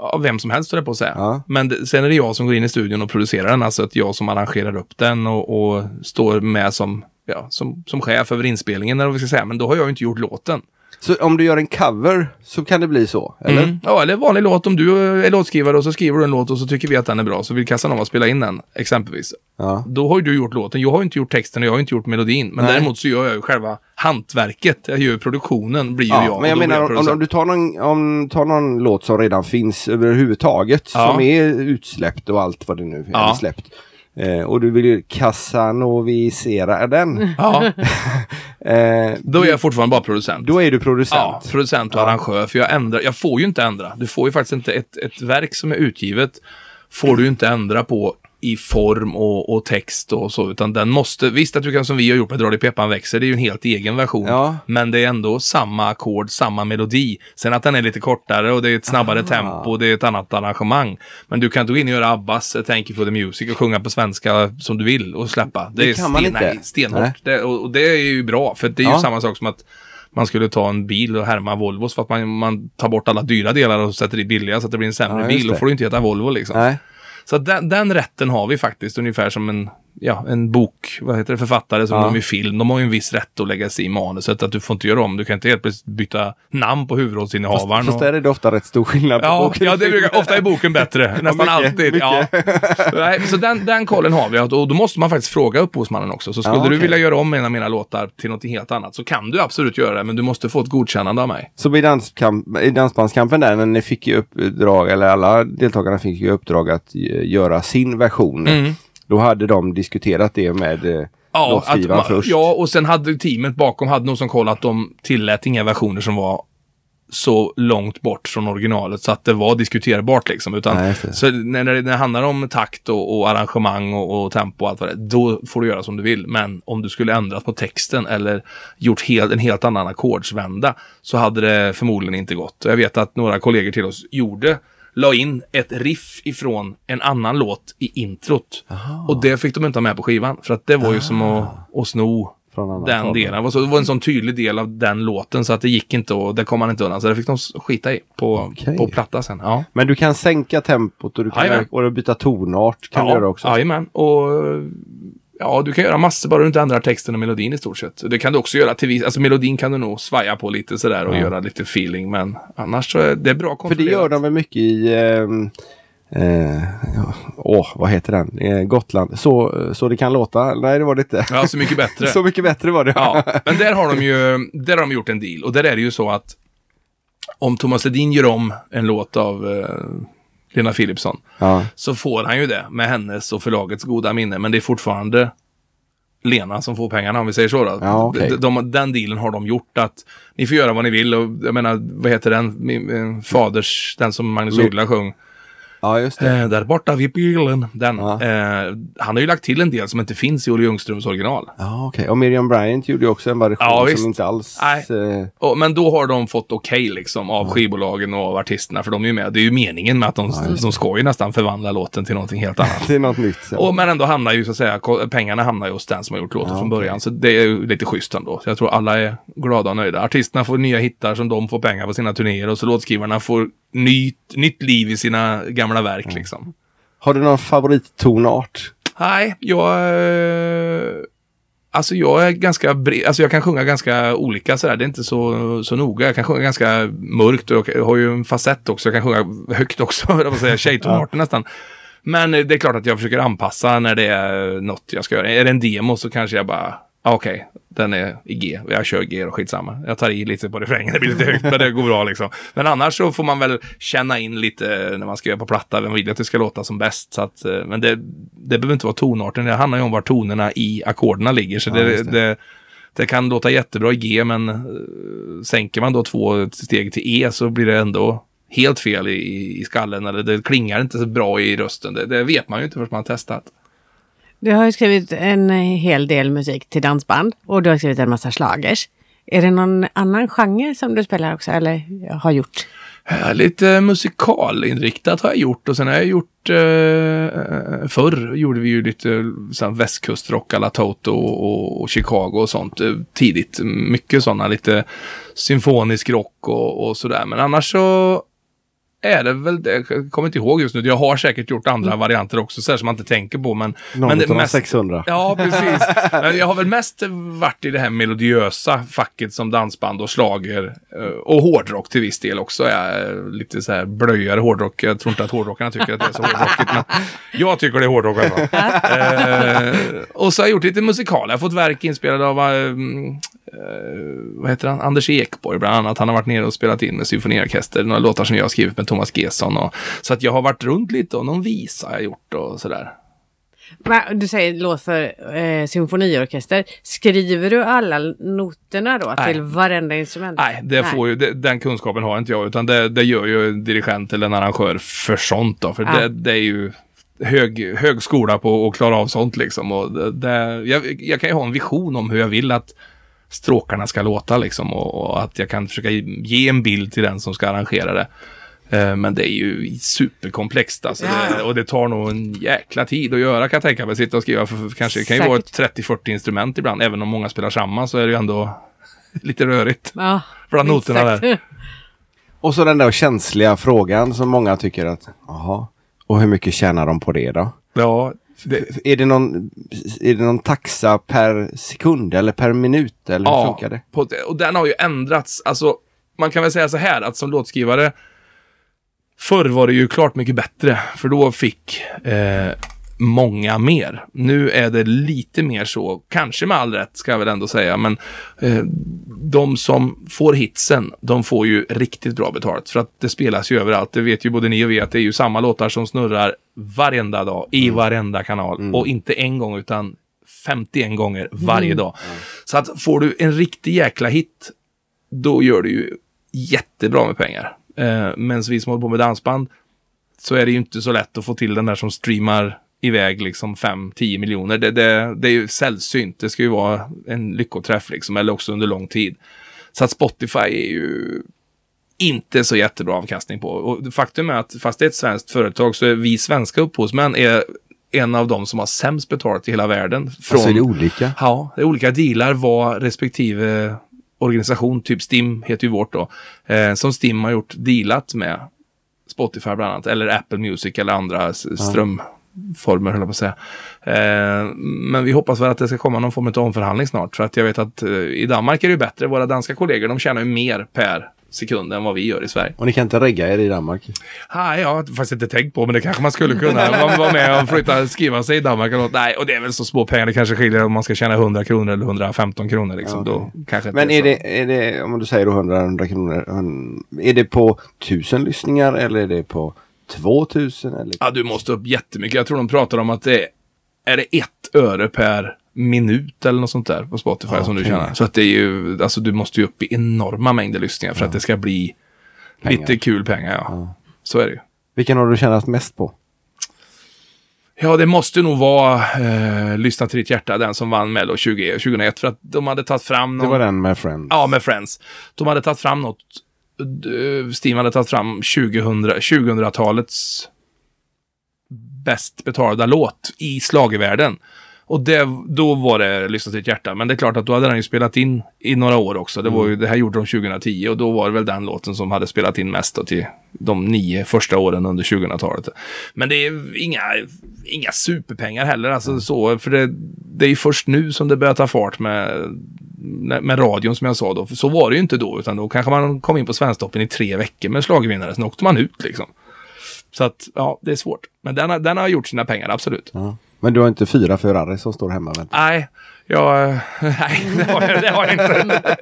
av vem som helst, på att säga. Ja. Men det, sen är det jag som går in i studion och producerar den, alltså att jag som arrangerar upp den och, och står med som, ja, som, som chef över inspelningen, eller vad vi ska säga. Men då har jag ju inte gjort låten. Så om du gör en cover så kan det bli så? Eller? Mm. Ja, eller vanlig låt. Om du är låtskrivare och så skriver du en låt och så tycker vi att den är bra så vill Casanova spela in den, exempelvis. Ja. Då har ju du gjort låten. Jag har inte gjort texten och jag har inte gjort melodin. Men Nej. däremot så gör jag ju själva hantverket. Jag gör produktionen, blir ju ja, jag. Men jag menar om, om, du tar någon, om, tar någon låt som redan finns överhuvudtaget, ja. som är utsläppt och allt vad det nu är släppt. Eh, och du vill ju kasanovisera den. Ja. eh, då är jag fortfarande bara producent. Då är du producent. Ja, producent och ja. arrangör. För jag ändrar, jag får ju inte ändra. Du får ju faktiskt inte ett, ett verk som är utgivet får du inte ändra på i form och, och, text och så, utan den måste, visst att du kan som vi har gjort med Dra peppan växer, det är ju en helt egen version, ja. men det är ändå samma ackord, samma melodi. Sen att den är lite kortare och det är ett snabbare ah. tempo, det är ett annat arrangemang. Men du kan inte gå in och göra Abbas, Thank you for the music och sjunga på svenska som du vill och släppa. Det, det är kan sten, man inte. Stenhårt. Det, och, och, det är ju bra, för det är ja. ju samma sak som att man skulle ta en bil och härma Volvos för att man, man tar bort alla dyra delar och sätter i billiga så att det blir en sämre ja, bil. Då får du inte heta Volvo liksom. Nej. Så den, den rätten har vi faktiskt ungefär som en ja, en bok, vad heter det, författare som ja. de i film. De har ju en viss rätt att lägga sig i manuset. Att du får inte göra om. Du kan inte helt plötsligt byta namn på huvudrollsinnehavaren. Fast, fast och... där är det ofta rätt stor skillnad på ja, boken. Ja, det brukar, ofta är boken bättre. Nästan ja, mycket, alltid. Mycket. Ja. så den, den kollen har vi. Och då måste man faktiskt fråga upphovsmannen också. Så skulle okay. du vilja göra om en av mina låtar till något helt annat så kan du absolut göra det. Men du måste få ett godkännande av mig. Så i, danskamp, i dansbandskampen där, när ni fick i uppdrag, eller alla deltagarna fick i uppdrag att göra sin version. Mm. Då hade de diskuterat det med eh, ja, att, först. Ja, och sen hade teamet bakom hade nog som koll att de tillät inga versioner som var så långt bort från originalet så att det var diskuterbart liksom. Utan, Nej, så när, när det handlar om takt och, och arrangemang och, och, tempo och allt vad det är, då får du göra som du vill. Men om du skulle ändra på texten eller gjort helt, en helt annan ackordsvända så hade det förmodligen inte gått. Jag vet att några kollegor till oss gjorde la in ett riff ifrån en annan låt i introt. Aha. Och det fick de inte ha med på skivan. För att det var ju ah. som att, att sno den form. delen. Det var, så, det var en sån tydlig del av den låten så att det gick inte och det kom man inte undan. Så det fick de skita i på, okay. på platta sen. Ja. Men du kan sänka tempot och du kan och byta tonart. Kan ja, du göra också. Jajamän. Och Ja, du kan göra massor bara du inte ändrar texten och melodin i stort sett. Det kan du också göra till vis. Alltså melodin kan du nog svaja på lite sådär och ja. göra lite feeling. Men annars så är det bra kontrollerat. För det gör de väl mycket i... Ehm, eh, åh, vad heter den? Eh, Gotland. Så, så det kan låta? Nej, det var det inte. Ja, Så mycket bättre. så mycket bättre var det. ja, men där har de ju där har de gjort en deal. Och där är det ju så att om Thomas Ledin gör om en låt av eh, Lena Philipsson, ja. så får han ju det med hennes och förlagets goda minne. Men det är fortfarande Lena som får pengarna om vi säger så. Då. Ja, okay. de, de, den dealen har de gjort att ni får göra vad ni vill och jag menar, vad heter den, min, min faders, den som Magnus Uggla sjöng. Ja, just det. Eh, där borta vid bilen. Den. Ja. Eh, han har ju lagt till en del som inte finns i Olle Ljungströms original. Ja, okej. Okay. Och Miriam Bryant gjorde ju också en version ja, som inte alls... Eh... Och, men då har de fått okej okay, liksom av ja. skivbolagen och av artisterna. För de är ju med. Det är ju meningen med att de, ja, de ska ju nästan förvandla låten till någonting helt annat. till något nytt. Ja. Och, men ändå hamnar ju så att säga, pengarna hamnar ju hos den som har gjort låten från början. Så det är ju lite schysst ändå. Så jag tror alla är glada och nöjda. Artisterna får nya hittar som de får pengar på sina turnéer och så låtskrivarna får nytt, nytt liv i sina gamla verk mm. liksom. Har du någon favorittonart? Nej, jag... Eh, alltså jag är ganska bred, alltså jag kan sjunga ganska olika sådär. Det är inte så, så noga. Jag kan sjunga ganska mörkt och jag har ju en facett också. Jag kan sjunga högt också, jag säga tjejtonarter nästan. Men det är klart att jag försöker anpassa när det är något jag ska göra. Är det en demo så kanske jag bara Okej, okay, den är i G. Jag kör G och skitsamma. Jag tar i lite på refrängen, det blir lite högt, men det går bra liksom. Men annars så får man väl känna in lite när man ska göra på platta, vem vill att det ska låta som bäst. Så att, eh, men det, det behöver inte vara tonarten, det handlar ju om var tonerna i ackorden ligger. Så ja, det, det. det, kan låta jättebra i G, men uh, sänker man då två steg till E så blir det ändå helt fel i, i skallen, eller det klingar inte så bra i rösten. Det, det vet man ju inte förrän man har testat. Du har ju skrivit en hel del musik till dansband och du har skrivit en massa slagers. Är det någon annan genre som du spelar också eller har gjort? Eh, lite musikalinriktat har jag gjort och sen har jag gjort eh, eh förr gjorde vi ju lite eh, sån västkustrock alla Toto och, och, Chicago och sånt tidigt. Mycket sådana lite symfonisk rock och, och sådär. Men annars så är det väl det. Jag kommer inte ihåg just nu. Jag har säkert gjort andra mm. varianter också, så här som man inte tänker på. Men, Någon men det mest, 600. Ja, precis. men jag har väl mest varit i det här melodiösa facket som dansband och slager eh, Och hårdrock till viss del också. Jag är lite så här blöjare hårdrock. Jag tror inte att hårdrockarna tycker att det är så hårdrockigt. men jag tycker det är hårdrock i alla fall. eh, och så har jag gjort lite musikal. Jag har fått verk inspelade av eh, vad heter han? Anders Ekborg bland annat. Han har varit nere och spelat in med symfoniorkester, några låtar som jag har skrivit med Thomas Gesson. Och, så att jag har varit runt lite och någon visa har jag gjort och sådär. Du säger låt för eh, symfoniorkester. Skriver du alla noterna då Nej. till varenda instrument? Nej, det Nej. Får ju, det, den kunskapen har inte jag. Utan det, det gör ju en dirigent eller en arrangör för sånt. Då, för ja. det, det, är ju hög, hög skola på att klara av sånt liksom. Och det, jag, jag kan ju ha en vision om hur jag vill att stråkarna ska låta liksom och, och, att jag kan försöka ge en bild till den som ska arrangera det. Eh, men det är ju superkomplext alltså. Ja. Det, och det tar nog en jäkla tid att göra kan jag tänka mig. Sitta och skriva, för, för kanske det kan ju vara 30-40 instrument ibland. Även om många spelar samma så är det ju ändå lite rörigt. Ja, bland noterna där. Och så den där känsliga frågan som många tycker att, jaha, och hur mycket tjänar de på det då? Ja. Är, det någon, är det någon taxa per sekund eller per minut? Eller hur ja, funkar det? På, och den har ju ändrats. Alltså, man kan väl säga så här att som låtskrivare Förr var det ju klart mycket bättre, för då fick eh, många mer. Nu är det lite mer så, kanske med all rätt ska jag väl ändå säga, men eh, de som får hitsen, de får ju riktigt bra betalt för att det spelas ju överallt. Det vet ju både ni och vi att det är ju samma låtar som snurrar varenda dag i mm. varenda kanal mm. och inte en gång utan 51 gånger varje mm. dag. Så att får du en riktig jäkla hit, då gör du ju jättebra med pengar. Eh, men vi som håller på med dansband så är det ju inte så lätt att få till den där som streamar iväg liksom 5-10 miljoner. Det, det, det är ju sällsynt. Det ska ju vara en lyckoträff liksom, eller också under lång tid. Så att Spotify är ju inte så jättebra avkastning på. Och faktum är att fast det är ett svenskt företag så är vi svenska upphovsmän är en av de som har sämst betalt i hela världen. Från, alltså är det olika? Ja, det är olika dealar vad respektive organisation, typ Stim heter ju vårt då, eh, som Stim har gjort dealat med Spotify bland annat, eller Apple Music eller andra ström, former, höll jag på att säga. Eh, men vi hoppas väl att det ska komma någon form av omförhandling snart. För att jag vet att eh, i Danmark är det bättre. Våra danska kollegor, de tjänar ju mer per sekund än vad vi gör i Sverige. Och ni kan inte regga er i Danmark? Nej, jag har faktiskt inte tänkt på, men det kanske man skulle kunna. Man vara med och flytta, skriva sig i Danmark eller något. Nej, och det är väl så små pengar. Det kanske skiljer om man ska tjäna 100 kronor eller 115 kronor. Liksom. Ja, okay. Då kanske men är det, är det, om du säger då 100, 100 kronor, är det på 1000 lyssningar eller är det på 2000? Eller? Ja, du måste upp jättemycket. Jag tror de pratar om att det är, är det ett öre per minut eller något sånt där på Spotify ja, som du tjänar. Så att det är ju, alltså du måste ju upp i enorma mängder lyssningar för ja. att det ska bli pengar. lite kul pengar. Ja. ja. Så är det ju. Vilken har du tjänat mest på? Ja, det måste nog vara eh, Lyssna till ditt hjärta, den som vann Mello 20, 2001. För att de hade tagit fram... Någon... Det var den med Friends? Ja, med Friends. De hade tagit fram något Eh, Steam hade tagit fram 2000, 2000-talets bäst betalda låt i slagervärlden. Och det, då var det Lyssna till ett hjärta. Men det är klart att då hade den ju spelat in i några år också. Det, var ju, mm. det här gjorde de 2010 och då var det väl den låten som hade spelat in mest då till de nio första åren under 2000-talet. Men det är inga, inga superpengar heller. Alltså mm. så, för det, det är ju först nu som det börjar ta fart med med radion som jag sa då. För så var det ju inte då, utan då kanske man kom in på Svensktoppen i tre veckor med slagvinnare, sen åkte man ut liksom. Så att, ja, det är svårt. Men den har, den har gjort sina pengar, absolut. Ja. Men du har inte fyra Ferrari som står hemma? Vänta. Nej, jag, nej det, har jag, det har jag inte.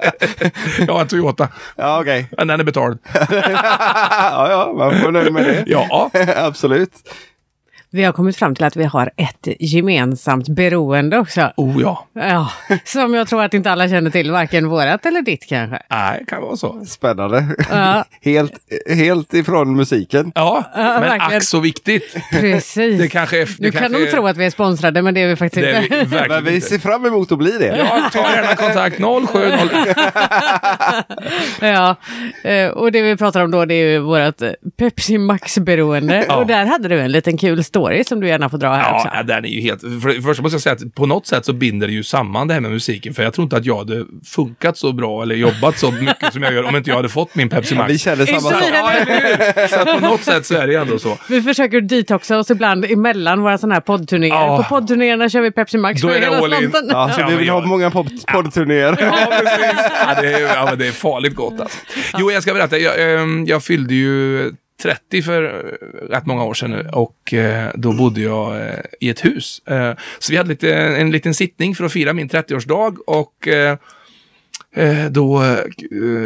jag har en Toyota. Ja, okej. Okay. Men den är betald. ja, ja, man får nöjd med det. ja. Absolut. Vi har kommit fram till att vi har ett gemensamt beroende också. Oh ja. ja. Som jag tror att inte alla känner till, varken vårat eller ditt kanske. Nej, det kan vara så. Spännande. Ja. helt, helt ifrån musiken. Ja, ja men verkligen. ack så viktigt. Precis. Det kanske är, det du kanske kan nog tro att vi är sponsrade, men det är vi faktiskt det inte. Vi men vi ser fram emot att bli det. Ja, ta gärna kontakt 070. ja, eh, och det vi pratar om då det är ju vårt Pepsi Max-beroende. Ja. Och där hade du en liten kul story story som du gärna får dra här ja, också. Ja, den är ju helt... För det första måste jag säga att på något sätt så binder det ju samman det här med musiken. För jag tror inte att jag hade funkat så bra eller jobbat så mycket som jag gör om inte jag hade fått min Pepsi Max. Ja, vi känner samma sak. Ja, så att på något sätt så är det ändå så. Vi försöker detoxa oss ibland emellan våra sådana här poddturnéer. Ja. På poddturnéerna kör vi Pepsi Max. Då är det all in. Ja, så vi vill ha många poddturnéer. Ja, precis. Ja, det, är, ja, det är farligt gott alltså. Jo, jag ska berätta. Jag, ehm, jag fyllde ju 30 för eh, rätt många år sedan nu och eh, då bodde jag eh, i ett hus. Så vi hade lite, en liten sittning för att fira min 30-årsdag och då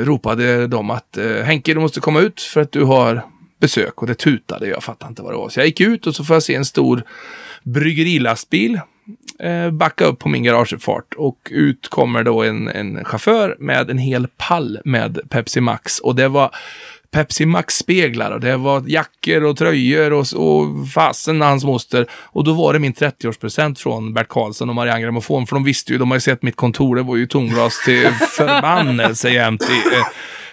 ropade de att Henke, du måste komma ut för att du har besök och det tutade. Jag fattade inte vad det var. Så jag gick ut och så får jag se en stor bryggerilastbil backa upp på min garageuppfart och ut kommer då en, en chaufför med en hel pall med Pepsi Max och det var Pepsi Max-speglar och det var jackor och tröjor och, och fasen hans moster. Och då var det min 30-årspresent från Bert Karlsson och Marianne Grammofon. För de visste ju, de har ju sett mitt kontor, det var ju tomglas till förbannelse jämt. Eh.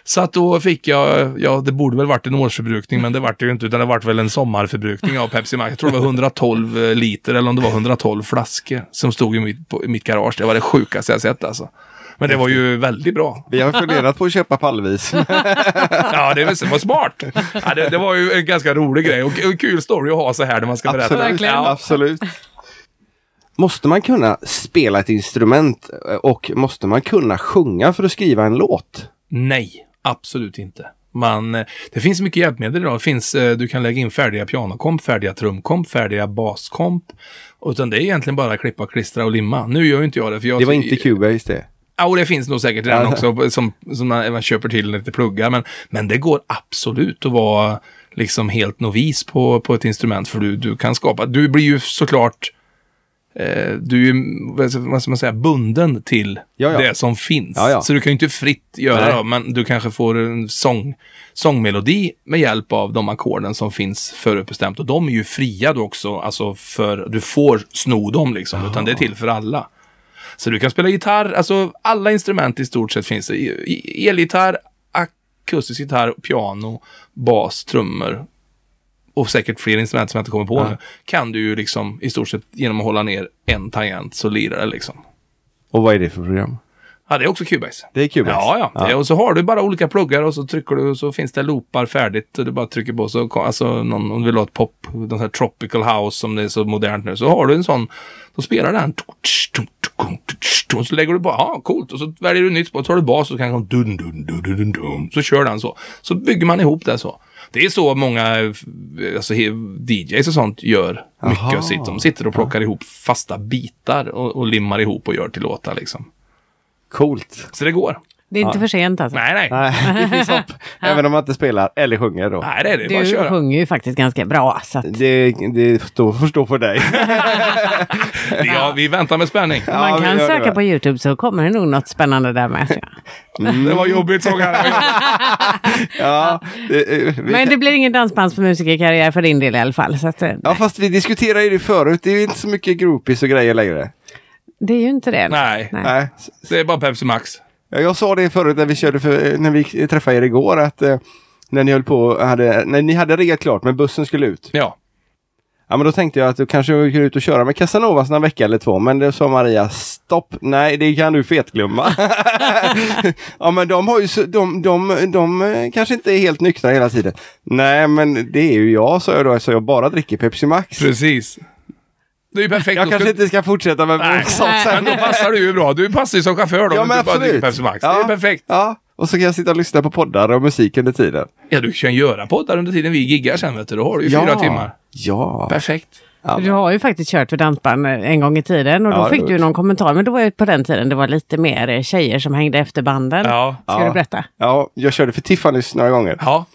Så att då fick jag, ja det borde väl varit en årsförbrukning men det vart det ju inte utan det vart väl en sommarförbrukning av Pepsi Max. Jag tror det var 112 eh, liter eller om det var 112 flaskor som stod i mitt, på, i mitt garage. Det var det sjukaste jag sett alltså. Men det var ju väldigt bra. Vi har funderat på att köpa pallvis. ja, det var smart. Ja, det, det, var ju en ganska rolig grej och kul story att ha så här när man ska berätta. Absolut. Ja. Absolut. Måste man kunna spela ett instrument eh, och måste man kunna sjunga för att skriva en låt? Nej, absolut inte. Man, eh, det finns mycket hjälpmedel idag. Det finns, eh, du kan lägga in färdiga pianokomp, färdiga trumkomp, färdiga baskomp. Utan det är egentligen bara klippa, klistra och limma. Nu gör inte jag det. För jag det var inte Cubase det? Ja, och det finns nog säkert den också som, som man, man köper till lite pluggar. Men, men det går absolut att vara liksom helt novis på, på ett instrument. För du, du kan skapa, du blir ju såklart eh, du är vad ska man säga, bunden till ja, ja. det som finns. Ja, så du kan ju inte fritt göra det, men du kanske får en sång, sångmelodi med hjälp av de ackorden som finns förutbestämt. Och de är ju fria då också, alltså för du får sno dem liksom, utan det är till för alla. Så du kan spela gitarr, alltså alla instrument i stort sett finns det. Elgitarr, akustisk gitarr, piano, bas, trummor, och säkert fler instrument som jag inte kommer på ja. nu, kan du ju liksom i stort sett genom att hålla ner en tangent så lirar det liksom. Och vad är det för program? Ja, det är också Cubase. Det är Cubase? Ja, ja. ja. Och så har du bara olika pluggar och så trycker du och så finns det loopar färdigt. Och du bara trycker på så, alltså någon, om du vill ha ett pop, någon här tropical house som det är så modernt nu. Så har du en sån, då spelar den. Och så lägger du bara, ja coolt. Och så väljer du nytt spår, tar du bas och så kan dun, dun, dun, dun, dun, så kör den så. Så bygger man ihop det så. Det är så många alltså, DJs och sånt gör mycket Aha. av sitt. De sitter och plockar ja. ihop fasta bitar och, och limmar ihop och gör till låtar liksom. Coolt. Så det går. Det är inte ja. för sent alltså? Nej, nej. nej det finns hopp. Även om man inte spelar eller sjunger då. Nej, det är det. Du bara köra. sjunger ju faktiskt ganska bra. Så att... Det, det står, får stå för dig. ja, vi väntar med spänning. Ja, man kan söka det. på YouTube så kommer det nog något spännande där med. Mm. Det var jobbigt såg jag. ja, det, Men det blir ingen dansbandsmusikerkarriär för din del i alla fall. Så att, ja, fast vi diskuterade ju det förut. Det är ju inte så mycket groupies och grejer längre. Det är ju inte det. Nej, nej. det är bara Pepsi Max. Ja, jag sa det förut när vi körde för, när vi träffade er igår att eh, när ni höll på, hade, när ni hade regat klart men bussen skulle ut. Ja. Ja men då tänkte jag att du kanske går ut och köra med Casanovas några vecka eller två. Men det sa Maria, stopp, nej det kan du fetglömma. ja men de har ju, de, de, de, de kanske inte är helt nyktra hela tiden. Nej men det är ju jag, sa jag då, så jag bara dricker Pepsi Max. Precis. Det är ju perfekt. Jag kanske inte ska fortsätta med Nej. Men då passar du ju bra. Du passar ju som chaufför då. Ja, men du absolut. Pepsi Max. Ja. Det är perfekt. Ja, och så kan jag sitta och lyssna på poddar och musik under tiden. Ja, du kan göra poddar under tiden vi giggar sen vet du. Då har du ju ja. fyra timmar. Ja. Perfekt. Ja. Du har ju faktiskt kört för dansband en gång i tiden och då ja, fick du någon kommentar. Men då var det på den tiden det var lite mer tjejer som hängde efter banden. Ja. Ska du berätta? Ja, jag körde för Tiffany's några gånger. Ja.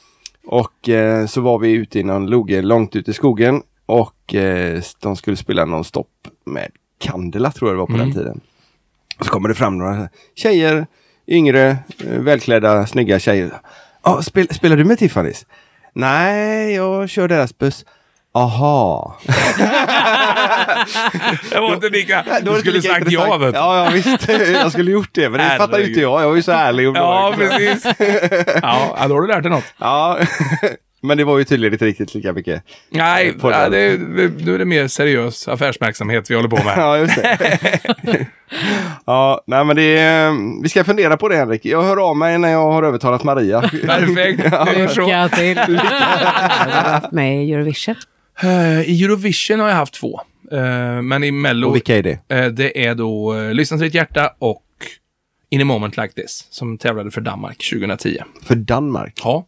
Och eh, så var vi ute i någon loge långt ute i skogen och eh, de skulle spela någon stopp med Candela tror jag det var på mm. den tiden. Och så kommer det fram några tjejer, yngre, eh, välklädda, snygga tjejer. Ah, spel, spelar du med Tiffany's? Nej, jag kör deras buss. Aha. det var inte lika... Du skulle lika sagt ja vet. Ja, ja visst. Jag skulle gjort det. Men det fattar ju inte jag. Jag var ju så ärlig och. Ja, precis. ja, då har du lärt dig något. Ja. Men det var ju tydligen inte riktigt lika mycket. Nej, ja, det, nu är det mer seriös affärsverksamhet vi håller på med. ja, just det. ja, nej men det är, vi ska fundera på det Henrik. Jag hör av mig när jag har övertalat Maria. Perfekt, ja. Lycka till. med Eurovision? Uh, I Eurovision har jag haft två. Uh, men i Mello... Och vilka är det? Uh, det är då Lyssna till ditt hjärta och In a moment like this. Som tävlade för Danmark 2010. För Danmark? Ja.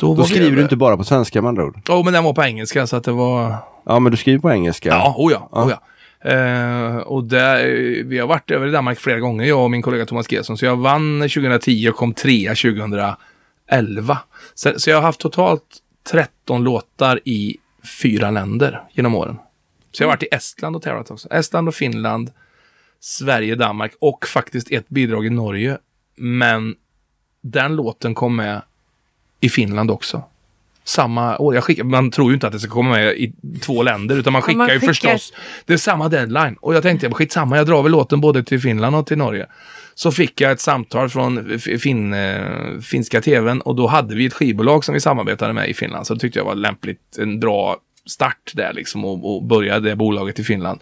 Då, Då skriver du inte bara på svenska med andra ord? Jo, oh, men den var på engelska så att det var... Ja, men du skriver på engelska? Ja, oh ja. Oh ja. Uh, och där, vi har varit över i Danmark flera gånger, jag och min kollega Thomas Gesson. Så jag vann 2010 och kom trea 2011. Så, så jag har haft totalt 13 låtar i fyra länder genom åren. Så jag har varit i Estland och tävlat också. Estland och Finland, Sverige, Danmark och faktiskt ett bidrag i Norge. Men den låten kom med i Finland också. Samma år. Jag skickar, man tror ju inte att det ska komma med i två länder, utan man skickar, man skickar... ju förstås. Det är samma deadline. Och jag tänkte, skitsamma, jag drar väl låten både till Finland och till Norge. Så fick jag ett samtal från fin, eh, finska tvn och då hade vi ett skivbolag som vi samarbetade med i Finland. Så det tyckte jag var lämpligt, en bra start där liksom och, och börja det bolaget i Finland.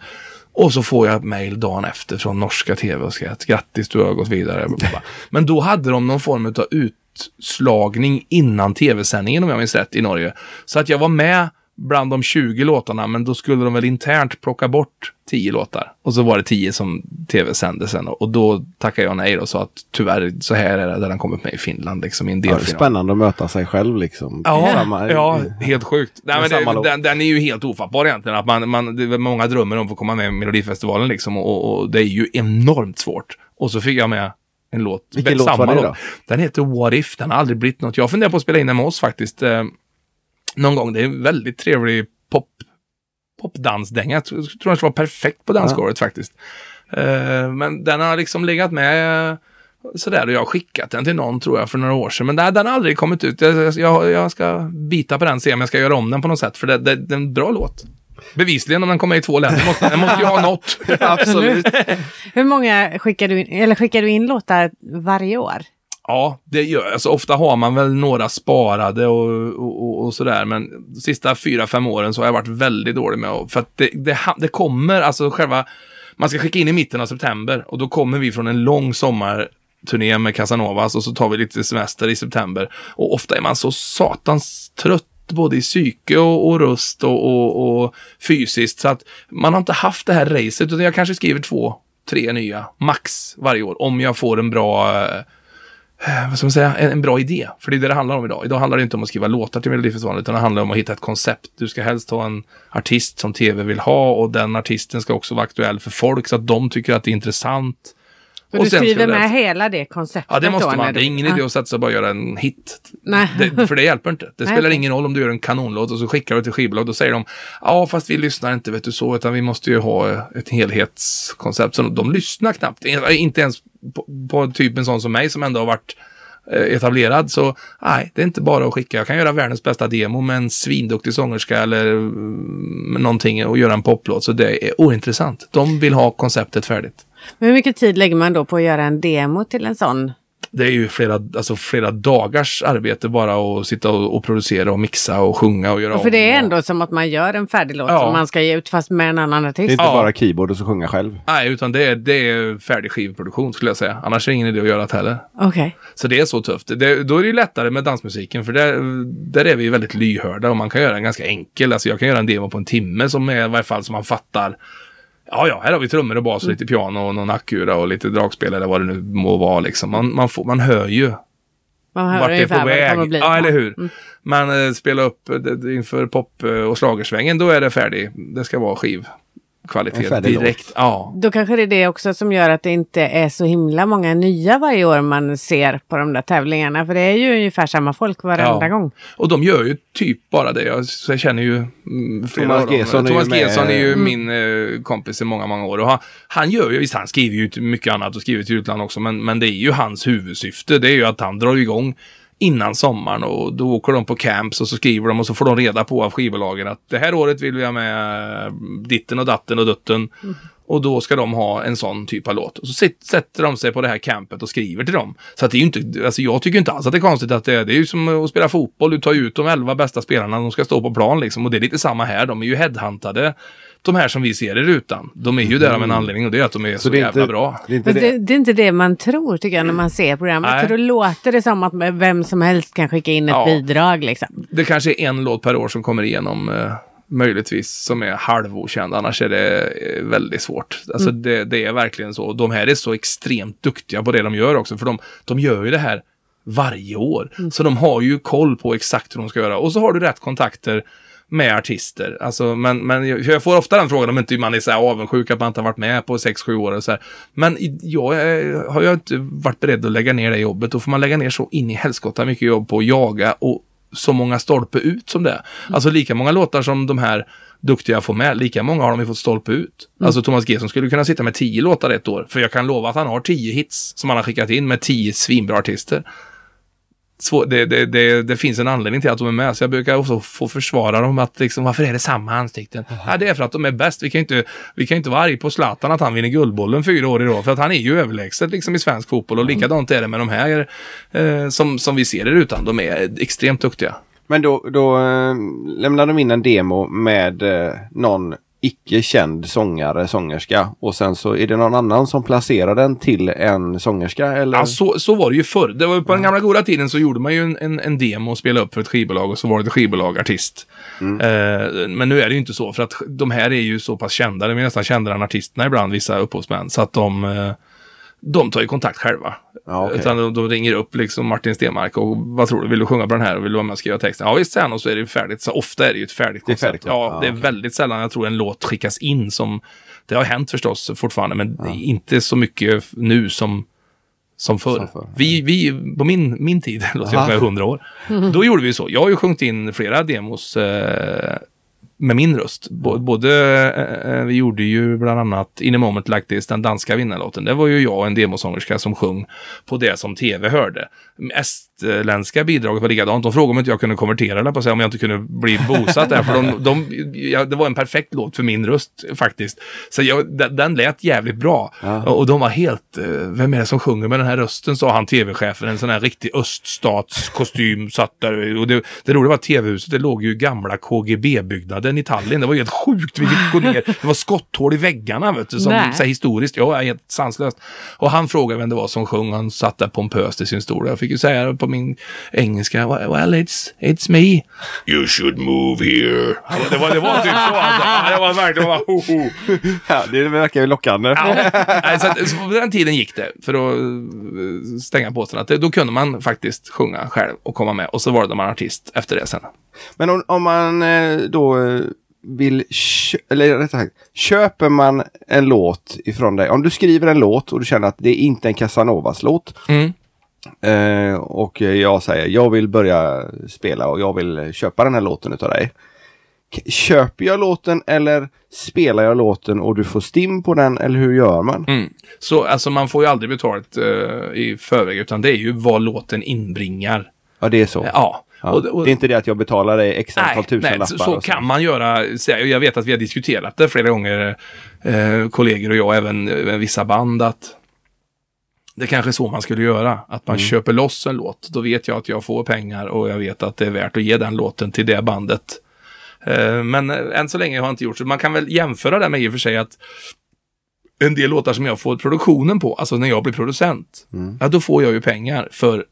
Och så får jag ett mail dagen efter från norska tv och skriver att grattis, du har gått vidare. Men då hade de någon form av ut utslagning innan tv-sändningen om jag minns rätt i Norge. Så att jag var med bland de 20 låtarna, men då skulle de väl internt plocka bort 10 låtar. Och så var det 10 som tv sände sen och då tackade jag nej och sa att tyvärr så här är det där han kommit med i Finland liksom i en delfinal. Ja, spännande att möta sig själv liksom. Ja, samma, ja helt sjukt. Nej, men det, den, den, är ju helt ofattbar egentligen. Att man, man, det många drömmer om att få komma med i Melodifestivalen liksom och, och, det är ju enormt svårt. Och så fick jag med en låt. Vilken låt var det då? Den heter What If. Den har aldrig blivit något. Jag funderar på att spela in den med oss faktiskt. Eh, någon gång. Det är en väldigt trevlig pop, popdansdänga. Jag tror, den skulle vara perfekt på dansgolvet ja. faktiskt. Uh, men den har liksom legat med uh, sådär och jag har skickat den till någon tror jag för några år sedan. Men den, den har aldrig kommit ut. Jag, jag, jag ska bita på den och se om jag ska göra om den på något sätt. För det, det, det är en bra låt. Bevisligen om den kommer i två länder. Måste, den måste ju ha något. Absolut. Hur många skickar du in, eller skickar du in låtar varje år? Ja, det gör alltså Ofta har man väl några sparade och, och, och sådär. Men de sista fyra, fem åren så har jag varit väldigt dålig med. För att det, det, det kommer, alltså själva... Man ska skicka in i mitten av september och då kommer vi från en lång sommarturné med Casanovas och så tar vi lite semester i september. Och ofta är man så satans trött både i psyke och, och röst och, och, och, fysiskt. Så att man har inte haft det här racet utan jag kanske skriver två, tre nya max varje år om jag får en bra eh, vad ska man säga, en, en, bra idé. För det är det det handlar om idag. Idag handlar det inte om att skriva låtar till Melodifestivalen, utan det handlar om att hitta ett koncept. Du ska helst ha en artist som tv vill ha och den artisten ska också vara aktuell för folk så att de tycker att det är intressant. Så du skriver med det... hela det konceptet? Ja, det måste man. Det är ingen idé att sig och bara göra en hit. Nej. Det, för det hjälper inte. Det spelar ingen roll om du gör en kanonlåt och så skickar du till skivbolag. Då säger de, ja fast vi lyssnar inte vet du så, utan vi måste ju ha ett helhetskoncept. Så de, lyssnar knappt. Inte ens på, på typ en sån som mig som ändå har varit eh, etablerad. Så nej, det är inte bara att skicka. Jag kan göra världens bästa demo med en svinduktig sångerska eller mm, någonting och göra en poplåt. Så det är ointressant. De vill ha konceptet färdigt. Men hur mycket tid lägger man då på att göra en demo till en sån det är ju flera, alltså flera dagars arbete bara att sitta och, och producera och mixa och sjunga och göra och För det är ändå som att man gör en färdig låt ja. som man ska ge ut fast med en annan artist. Det är inte ja. bara keyboard och så sjunga själv. Nej, utan det är, det är färdig skivproduktion skulle jag säga. Annars är det ingen idé att göra det heller. Okej. Okay. Så det är så tufft. Det, då är det ju lättare med dansmusiken för där, där är vi väldigt lyhörda och man kan göra en ganska enkel. Alltså jag kan göra en demo på en timme som är i varje fall som man fattar Ja, ja, här har vi trummor och bas och lite piano och någon akura och lite dragspel eller vad det nu må vara liksom. Man, man, får, man hör ju man hör vart det är på väg. Det bli. Ja, eller hur. Mm. Men eh, spela upp eh, inför pop eh, och slagersvängen, då är det färdigt. Det ska vara skiv kvalitet direkt. Ja. Då kanske det är det också som gör att det inte är så himla många nya varje år man ser på de där tävlingarna. För det är ju ungefär samma folk varenda ja. gång. Och de gör ju typ bara det. Jag, jag känner ju mm, Thomas Gesson är, Thomas Gesson är ju mm. min eh, kompis i många, många år. Och han, han gör ju, visst han skriver ju mycket annat och skriver till utlandet också, men, men det är ju hans huvudsyfte. Det är ju att han drar igång innan sommaren och då åker de på camps och så skriver de och så får de reda på av skivbolagen att det här året vill vi ha med ditten och datten och dutten. Mm. Och då ska de ha en sån typ av låt. Och så sätter de sig på det här campet och skriver till dem. Så att det är ju inte, alltså jag tycker inte alls att det är konstigt att det är, det är ju som att spela fotboll. Du tar ut de elva bästa spelarna, de ska stå på plan liksom. Och det är lite samma här, de är ju headhuntade de här som vi ser i rutan, de är ju där av en mm. anledning och det är att de är så, så är jävla inte, bra. Det är, inte det. Det, det är inte det man tror tycker jag när man ser programmet. Nej. För då låter det som att vem som helst kan skicka in ett ja. bidrag. Liksom. Det kanske är en låt per år som kommer igenom eh, möjligtvis som är halvokänd. Annars är det eh, väldigt svårt. Alltså mm. det, det, är verkligen så. De här är så extremt duktiga på det de gör också. För de, de gör ju det här varje år. Mm. Så de har ju koll på exakt hur de ska göra. Och så har du rätt kontakter med artister. Alltså, men, men jag får ofta den frågan om inte man är så här avundsjuk att man inte har varit med på 6-7 år. Och så här. Men jag har ju inte varit beredd att lägga ner det jobbet. Då får man lägga ner så in i helskotta mycket jobb på att jaga och så många stolpe ut som det är. Mm. Alltså lika många låtar som de här duktiga får med, lika många har de ju fått stolpe ut. Mm. Alltså Thomas Gesson skulle kunna sitta med tio låtar ett år. För jag kan lova att han har tio hits som han har skickat in med tio svinbra artister svår, det, det, det, det, finns en anledning till att de är med. Så jag brukar också få försvara dem att liksom, varför är det samma ansikten? Ja, det är för att de är bäst. Vi kan inte, vi kan inte vara arg på Zlatan att han vinner Guldbollen fyra år i rad. För att han är ju överlägset liksom i svensk fotboll. Och mm. likadant är det med de här eh, som, som vi ser det utan. De är extremt duktiga. Men då, då äh, lämnar de in en demo med äh, någon icke känd sångare, sångerska och sen så är det någon annan som placerar den till en sångerska eller? Ja, så, så var det ju förr. Det var, på den gamla goda tiden så gjorde man ju en, en, en demo och spelade upp för ett skivbolag och så var det ett skivbolag, artist. Mm. Eh, men nu är det ju inte så för att de här är ju så pass kända, de är nästan kändare än artisterna ibland, vissa upphovsmän, så att de eh, de tar ju kontakt själva. Ja, okay. Utan de, de, ringer upp liksom Martin Stenmark och vad tror du, vill du sjunga på den här och vill du vara med och skriva texten? Ja visst sen och så är det färdigt. Så ofta är det ju ett färdigt koncept. Färdigt, ja, ja, det är okay. väldigt sällan jag tror en låt skickas in som, det har hänt förstås fortfarande, men ja. inte så mycket nu som som förr. Som för. Vi, vi, på min, min tid, låter jag som jag är hundra år, då gjorde vi så. Jag har ju sjungit in flera demos eh, med min röst. B både, eh, vi gjorde ju bland annat In a moment like this, den danska vinnarlåten. Det var ju jag och en demosångerska som sjöng på det som tv hörde. Estländska bidraget var likadant. De frågade om inte jag kunde konvertera det på sig, om jag inte kunde bli bosatt där. För de, de, ja, det var en perfekt låt för min röst faktiskt. Så jag, den, den lät jävligt bra. Ja. Och de var helt, eh, vem är det som sjunger med den här rösten? sa han tv-chefen. En sån här riktig öststatskostym satt där. Och det, det roliga var att tv-huset, det låg ju i gamla KGB-byggnader staden i Tallinn. Det var helt sjukt. Vi fick gå ner. Det var skotthål i väggarna, vet du, som så historiskt. Ja, helt sanslöst. Och han frågade vem det var som sjöng. Han satt där pompöst i sin stol. Jag fick ju säga på min engelska. Well, it's, it's me. You should move here. Det var, det var typ så. Alltså. Det var verkligen bara, ho, ho. Ja, det verkar ju lockande. Ja, så, så på den tiden gick det, för att eh, stänga påsen, att då kunde man faktiskt sjunga själv och komma med. Och så var det man artist efter det sen. Men om, om man eh, då eh, vill, eller rättare sagt, köper man en låt ifrån dig. Om du skriver en låt och du känner att det är inte en Casanovas låt. Mm. Eh, och jag säger, jag vill börja spela och jag vill köpa den här låten utav dig. Köper jag låten eller spelar jag låten och du får stim på den eller hur gör man? Mm. Så alltså man får ju aldrig betalt uh, i förväg utan det är ju vad låten inbringar. Ja det är så. Ja. Ja, och, och, det är inte det att jag betalar dig x antal tusen nej, lappar. Så, så kan man göra. Jag vet att vi har diskuterat det flera gånger, eh, kollegor och jag, även, även vissa band, att det kanske är så man skulle göra. Att man mm. köper loss en låt. Då vet jag att jag får pengar och jag vet att det är värt att ge den låten till det bandet. Eh, men än så länge har jag inte gjort så. Man kan väl jämföra det med i och för sig att en del låtar som jag får produktionen på, alltså när jag blir producent, mm. ja, då får jag ju pengar för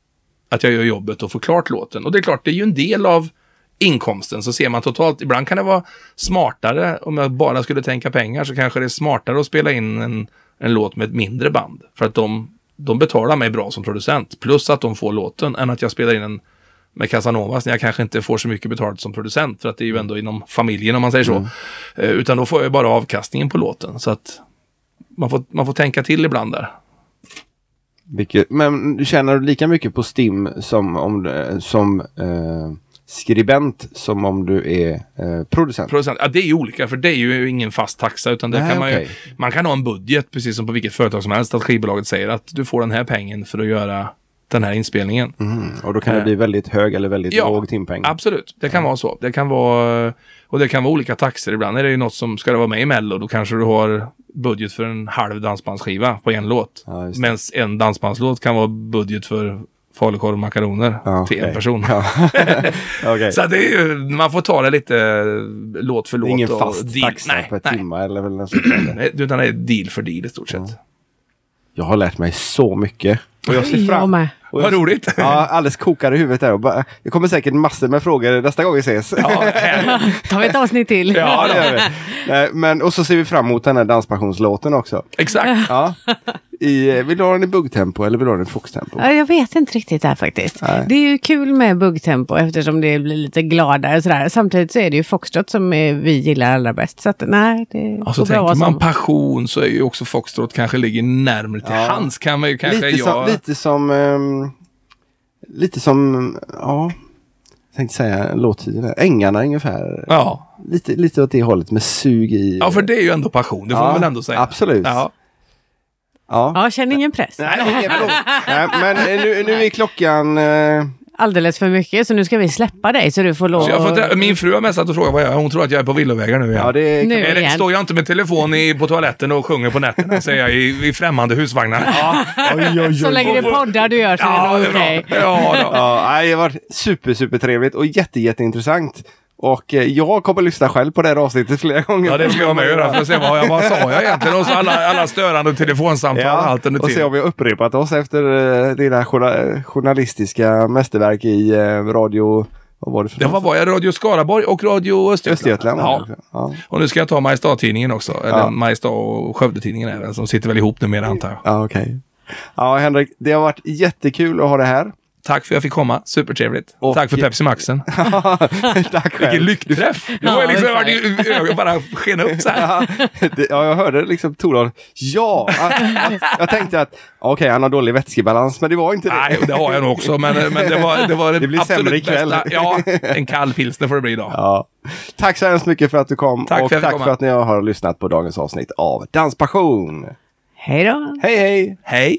att jag gör jobbet och får klart låten. Och det är klart, det är ju en del av inkomsten. Så ser man totalt, ibland kan det vara smartare, om jag bara skulle tänka pengar, så kanske det är smartare att spela in en, en låt med ett mindre band. För att de, de betalar mig bra som producent, plus att de får låten, än att jag spelar in en med Casanovas när jag kanske inte får så mycket betalt som producent. För att det är ju ändå inom familjen om man säger så. Mm. Eh, utan då får jag bara avkastningen på låten. Så att man får, man får tänka till ibland där. Vilket, men känner du lika mycket på STIM som, om, som eh, skribent som om du är eh, producent? producent? Ja, det är ju olika för det är ju ingen fast taxa utan det Nej, kan man okay. ju, man kan ha en budget precis som på vilket företag som helst att skivbolaget säger att du får den här pengen för att göra den här inspelningen. Mm. Och då kan det bli eh. väldigt hög eller väldigt ja, låg timpeng? Absolut, det kan vara så. Det kan vara, och det kan vara olika taxor. Ibland är det ju något som, ska vara med i Mello, då kanske du har budget för en halv dansbandsskiva på en låt. Ja, Medan en dansbandslåt kan vara budget för falukorv och makaroner ja, till okay. en person. Ja. okay. Så det är ju, man får ta det lite låt för låt. Ingen fast deal. taxa nej, per nej. timme eller väl Nej, utan det är deal för deal i stort sett. Jag har lärt mig så mycket. Och jag ser fram... Jag. Och Vad roligt! Ja, alldeles kokar i huvudet där. Och bara, det kommer säkert massor med frågor nästa gång vi ses. Ja, tar vi ett avsnitt till. Ja, det gör vi. Men, och så ser vi fram emot den här danspensionslåten också. Exakt. Ja. I, vill du ha den i buggtempo eller vill du ha den i foxtempo? Ja, jag vet inte riktigt där faktiskt. Nej. Det är ju kul med buggtempo eftersom det blir lite gladare sådär. Samtidigt så är det ju foxtrot som vi gillar allra bäst. Så att, nej, det alltså, går tänker man som... passion så är ju också foxtrot kanske ligger närmare till ja. hands kan man ju kanske lite som, lite som, um, lite som, ja, jag tänkte säga låttiden. Ängarna ungefär. Ja. Lite, lite åt det hållet med sug i. Ja, för det är ju ändå passion, det får ja, man väl ändå säga. Absolut. Ja. Ja, ja känner ingen press. Nej, Nej men nu, nu är klockan... Eh... Alldeles för mycket, så nu ska vi släppa dig så du får lov att... Min fru har messat och frågat vad jag är. Hon tror att jag är på villovägar nu igen. Ja, det nu är det, står jag inte med telefon i, på toaletten och sjunger på nätterna, säger jag, i, i främmande husvagnar. Ja. Oj, oj, oj. Så länge det är poddar du gör så ja, är det okej. Okay. Ja, ja, det har varit super, super trevligt och jätte, jätteintressant. Och eh, jag kommer lyssna själv på det här avsnittet flera gånger. Ja, det ska jag med göra för att se vad, jag, vad sa jag egentligen. Och så alla, alla störande telefonsamtal Ja, och allt under och se tiden. om vi har upprepat oss efter eh, dina journa- journalistiska mästerverk i eh, radio... Vad var det för Det var, var jag Radio Skaraborg och Radio Östergötland. Östergötland? Ja. Ja. Och nu ska jag ta Mariestad-tidningen också. Eller Ja. Mariestad och Skövde-tidningen även. Som sitter väl ihop numera antar jag. Ja, okej. Ja, Henrik, det har varit jättekul att ha det här. Tack för att jag fick komma. Supertrevligt. Och- Tack för Pepsi Maxen. Tack själv. Vilken lyckträff! Det var ju Ja, liksom, det- ögonen bara sken upp så här. Ja, det, ja, jag hörde liksom Torvald. Ja! Jag, jag tänkte att okej, han har dålig vätskebalans, men det var inte det. Nej, det har jag nog också. Men, men det var det, var det, Det blir absolut sämre ikväll. bästa. Ja, en kall pilsner får det bli idag. Ja. Tack så hemskt mycket för att du kom Tack och för jag tack för att ni har lyssnat på dagens avsnitt av Danspassion. Hej då! Hej hej! Hej!